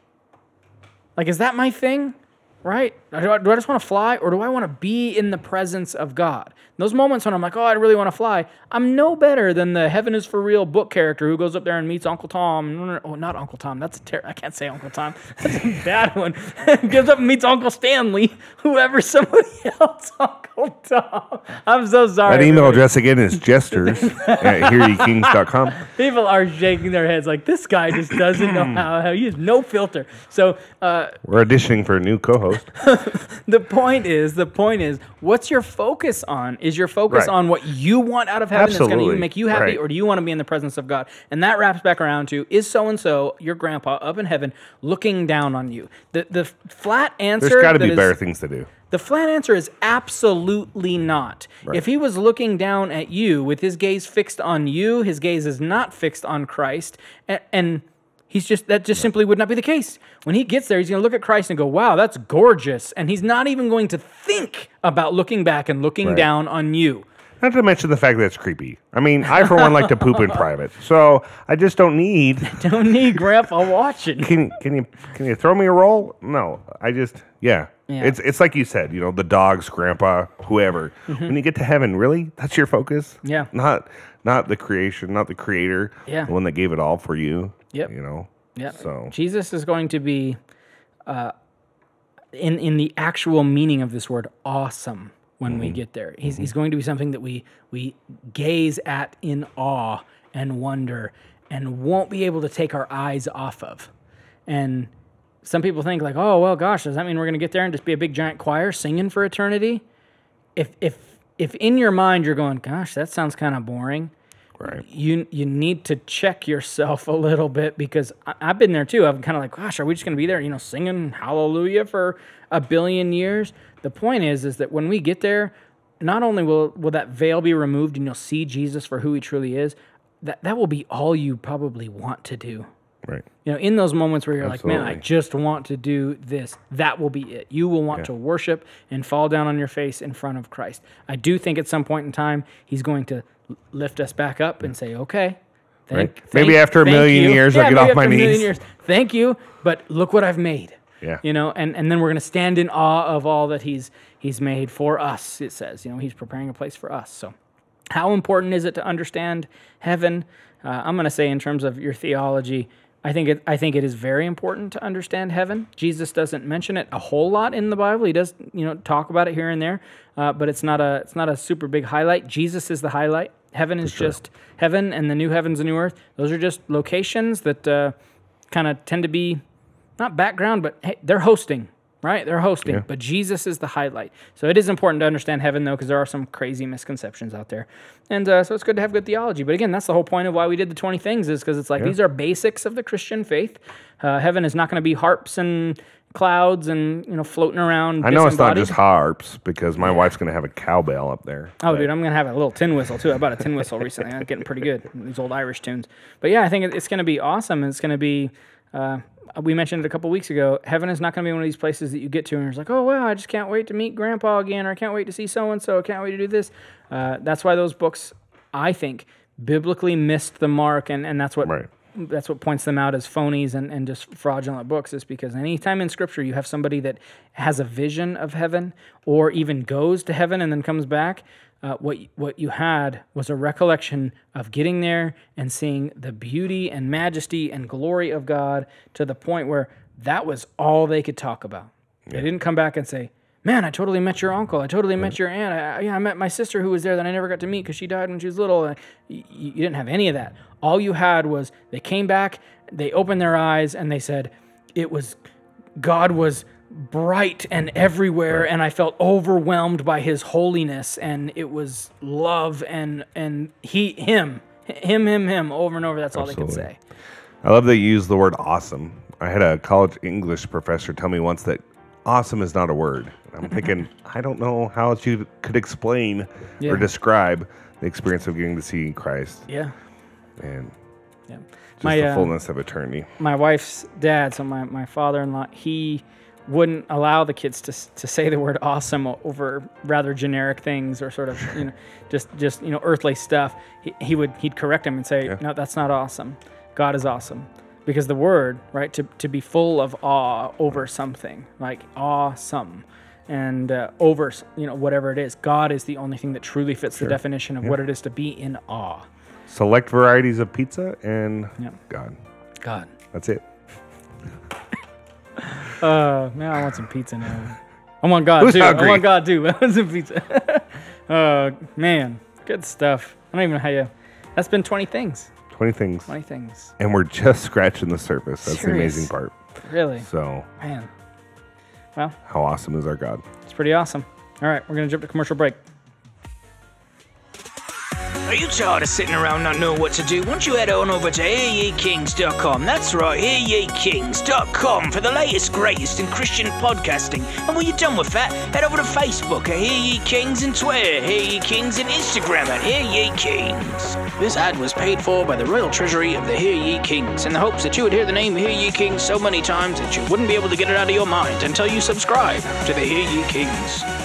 Like, is that my thing? Right? Do I, do I just want to fly, or do I want to be in the presence of God? Those moments when I'm like, oh, I really want to fly, I'm no better than the Heaven is for Real book character who goes up there and meets Uncle Tom. Oh, not Uncle Tom. That's a ter- I can't say Uncle Tom. That's a bad one. Goes up and meets Uncle Stanley, whoever somebody else, Uncle Tom. I'm so sorry. That email address again is jesters at hearyeKings.com. People are shaking their heads like this guy just doesn't know how, how he has no filter. So uh, We're auditioning for a new co-host. the point is, the point is, what's your focus on? Is your focus Right. on what you want out of heaven that's going to make you happy, Right. or do you want to be in the presence of God? And that wraps back around to: Is so and so your grandpa up in heaven looking down on you? The the flat answer. There's got to be is- better things to do. The flat answer is absolutely not. If he was looking down at you with his gaze fixed on you, his gaze is not fixed on Christ, and, and he's just that just simply would not be the case. When he gets there, he's going to look at Christ and go, "Wow, that's gorgeous," and he's not even going to think about looking back and looking Right. down on you. Not to mention the fact that it's creepy. I mean, I for one like to poop in private, so I just don't need. Don't need Grandpa watching. Can can you can you throw me a roll? No, I just yeah. Yeah. It's it's like you said, you know, the dogs, grandpa, whoever. When you get to heaven, really, that's your focus. Mm-hmm. Yeah. Not not the creation, not the creator. Yeah. The one that gave it all for you. Yep. You know. Yeah. So Jesus is going to be, uh, in in the actual meaning of this word, awesome when we get there. He's, he's going to be something that we we gaze at in awe and wonder, and won't be able to take our eyes off of. And some people think like, oh well, gosh, does that mean we're going to get there and just be a big giant choir singing for eternity? If if if in your mind you're going, gosh, that sounds kind of boring right. you you need to check yourself a little bit because I, I've been there too. I'm kind of like, gosh, are we just going to be there, you know, singing hallelujah for a billion years? The point is, is that when we get there, not only will will that veil be removed and you'll see Jesus for who he truly is, that that will be all you probably want to do. Right. You know, in those moments where you're like, man, I just want to do this, that will be it. You will want to worship and fall down on your face in front of Christ. I do think at some point in time, he's going to lift us back up and say, okay. Thank, Right. Maybe after a million you. years, I'll get off my knees. years. Thank you, but look what I've made. Yeah. You know, and, and then we're going to stand in awe of all that he's he's made for us. It says, you know, he's preparing a place for us. So, how important is it to understand heaven? Uh, I'm going to say, in terms of your theology, I think it. I think it is very important to understand heaven. Jesus doesn't mention it a whole lot in the Bible. He does, you know, talk about it here and there, uh, but it's not a it's not a super big highlight. Jesus is the highlight. Heaven is just heaven, and the new heavens and new earth. Those are just locations that uh, kind of tend to be not background, but hey, they're hosting, right? They're hosting, but Jesus is the highlight. So it is important to understand heaven, though, because there are some crazy misconceptions out there. And uh, so it's good to have good theology. But again, that's the whole point of why we did the 20 things, is because it's like these are basics of the Christian faith. Uh, heaven is not going to be harps and clouds and, you know, floating around. I know it's not just harps because my wife's going to have a cowbell up there. Oh, dude, I'm gonna have a little tin whistle too. I bought a tin whistle recently. I'm getting pretty good these old Irish tunes. But yeah, I think it's gonna be awesome. It's gonna be. Uh, we mentioned it a couple weeks ago. Heaven is not gonna be one of these places that you get to and you're like, oh wow, I just can't wait to meet Grandpa again, or I can't wait to see so and so. I can't wait to do this. Uh, that's why those books, I think, biblically missed the mark, and and that's what Right. That's what points them out as phonies and, and just fraudulent books is because anytime in scripture you have somebody that has a vision of heaven or even goes to heaven and then comes back uh, what what you had was a recollection of getting there and seeing the beauty and majesty and glory of God to the point where that was all they could talk about. They didn't come back and say, "Man, I totally met your uncle. I totally met your aunt. I, I- yeah, I met my sister who was there that I never got to meet because she died when she was little." Uh, You, you didn't have any of that. All you had was they came back, they opened their eyes, and they said, "It was God was bright and everywhere, and I felt overwhelmed by His holiness, and it was love and and He Him." Him, him, him, over and over. That's all they could say. I love that you use the word awesome. I had a college English professor tell me once that awesome is not a word. I'm thinking, I don't know how else you could explain Yeah. or describe the experience of getting to see Christ Yeah. And Yeah. just My, the uh, fullness of eternity. my wife's dad, so my, my father-in-law, he wouldn't allow the kids to, to say the word awesome over rather generic things or sort of you know just just you know earthly stuff. He, he would he'd correct him and say, no, that's not awesome. God is awesome. Because the word, right, to, to be full of awe over something, like awesome, and uh, over, you know, whatever it is, God is the only thing that truly fits the definition of what it is to be in awe. Select varieties of pizza and Yeah. God. God. That's it. Uh, man, I want some pizza now. I want God Who's too. I hungry? want God too. I want some pizza. uh, man, good stuff. I don't even know how you. That's been 20 things. 20 things. 20 things. And we're just scratching the surface. That's the amazing part. Really? So, Man, well, how awesome is our God? it's pretty awesome. All right, we're going to jump to commercial break. Are you tired of sitting around not knowing what to do? Why don't you head on over to hearyekings.com? That's right, hearyekings.com for the latest, greatest in Christian podcasting. And when you're done with that, head over to Facebook at Hear Ye Kings and Twitter, Hear Ye Kings and Instagram at Hear Ye Kings. This ad was paid for by the Royal Treasury of the Hear Ye Kings in the hopes that you would hear the name Hear Ye Kings so many times that you wouldn't be able to get it out of your mind until you subscribe to the Hear Ye Kings.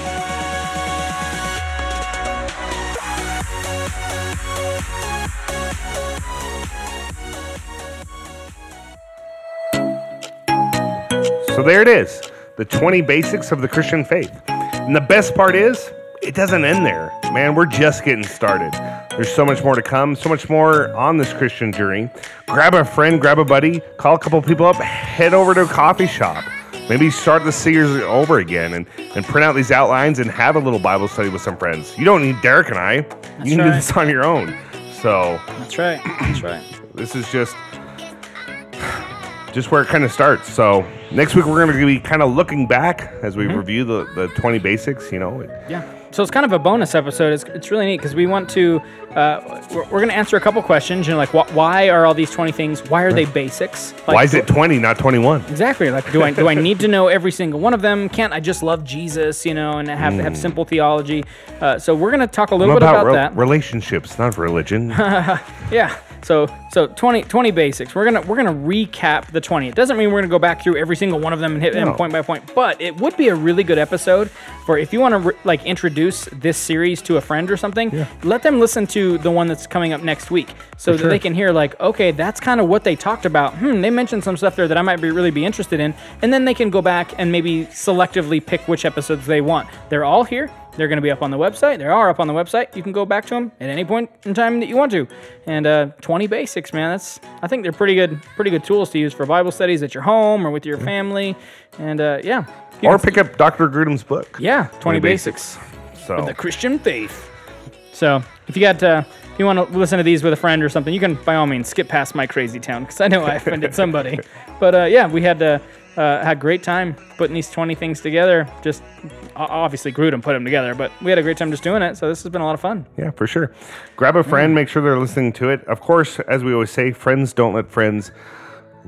So there it is the 20 basics of the Christian faith. And the best part is, it doesn't end there. Man, we're just getting started. There's so much more to come, so much more on this Christian journey. Grab a friend, grab a buddy, call a couple people up, head over to a coffee shop. Maybe start the series over again and, and print out these outlines and have a little Bible study with some friends. You don't need Derek and I. you can do right. this on your own. So That's right. That's right. this is just just where it kind of starts. So next week we're going to be kind of looking back as we review the, the 20 basics. You know, Yeah. So it's kind of a bonus episode. It's, it's really neat because we want to, uh, we're, we're going to answer a couple questions. You know, like wh- why are all these 20 things, why are they basics? Like, why is it 20, not 21? Exactly. Like, do I do I need to know every single one of them? Can't I just love Jesus, you know, and have have simple theology? Uh, so we're gonna talk a little I'm bit about about re- that. relationships, not religion. yeah. So so 20, 20 basics. We're gonna we're gonna recap the twenty. It doesn't mean we're gonna go back through every single one of them and hit them No. point by point, but it would be a really good episode for if you want to re- like introduce this series to a friend or something. Yeah. Let them listen to the one that's coming up next week, so that they can hear like, okay, that's kind of what they talked about. Hmm, they mentioned some stuff there that I might be really be interested in, and then they can go back and maybe selectively pick which episodes they want. They're all here. They're going to be up on the website. They are up on the website. You can go back to them at any point in time that you want to. And uh, 20 basics, man. That's I think they're pretty good, pretty good tools to use for Bible studies at your home or with your family. And uh, yeah, You Or pick up Dr. Grudem's book. yeah, 20 basics. basics. So The Christian faith. So if you got, uh, if you want to listen to these with a friend or something, you can by all means skip past my crazy town because I know I offended somebody. But uh, yeah, we had uh, uh, had a great time putting these 20 things together. Just obviously Grudem put them together, but we had a great time just doing it. So this has been a lot of fun. Yeah, for sure. Grab a friend, make sure they're listening to it. Of course, as we always say, friends don't let friends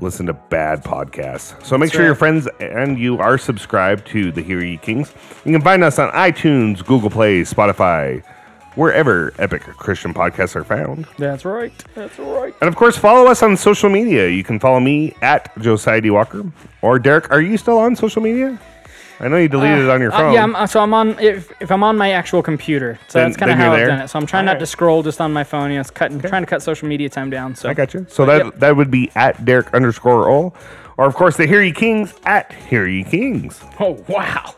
listen to bad podcasts. So make sure your friends and you are subscribed to the Hear Ye Kings. You can find us on iTunes, Google Play, Spotify, wherever epic Christian podcasts are found. That's right. That's right. And of course, follow us on social media. You can follow me at Josiah D. Walker. Or Derek, are you still on social media? I know you deleted it on your Uh, phone. yeah, I'm, uh, so I'm on if, if I'm on my actual computer. So Then- that's kind of how I've done it. So I'm trying not to scroll just on my phone. You know, it's cutting, trying to cut social media time down. So I got you. So that yep. that would be at Derek underscore all, Or of course the Hear Ye Kings at Hear Ye Kings. Oh wow,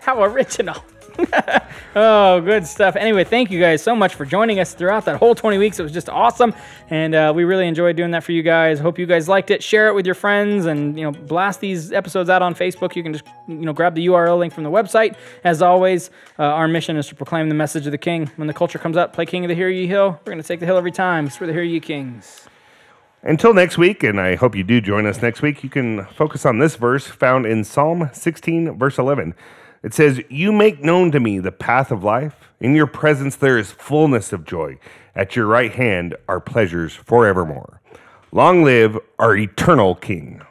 how original! oh, good stuff. Anyway, thank you guys so much for joining us throughout that whole 20 weeks. It was just awesome, and uh, we really enjoyed doing that for you guys. Hope you guys liked it. Share it with your friends, and you know, blast these episodes out on Facebook. You can just you know grab the URL link from the website. As always, uh, our mission is to proclaim the message of the King. When the culture comes up, play King of the Hear Ye Hill. We're gonna take the hill every time. It's for the Hear Ye Kings. Until next week, and I hope you do join us next week, you can focus on this verse found in Psalm 16, verse 11. It says, You make known to me the path of life. In your presence there is fullness of joy. At your right hand are pleasures forevermore. Long live our eternal King.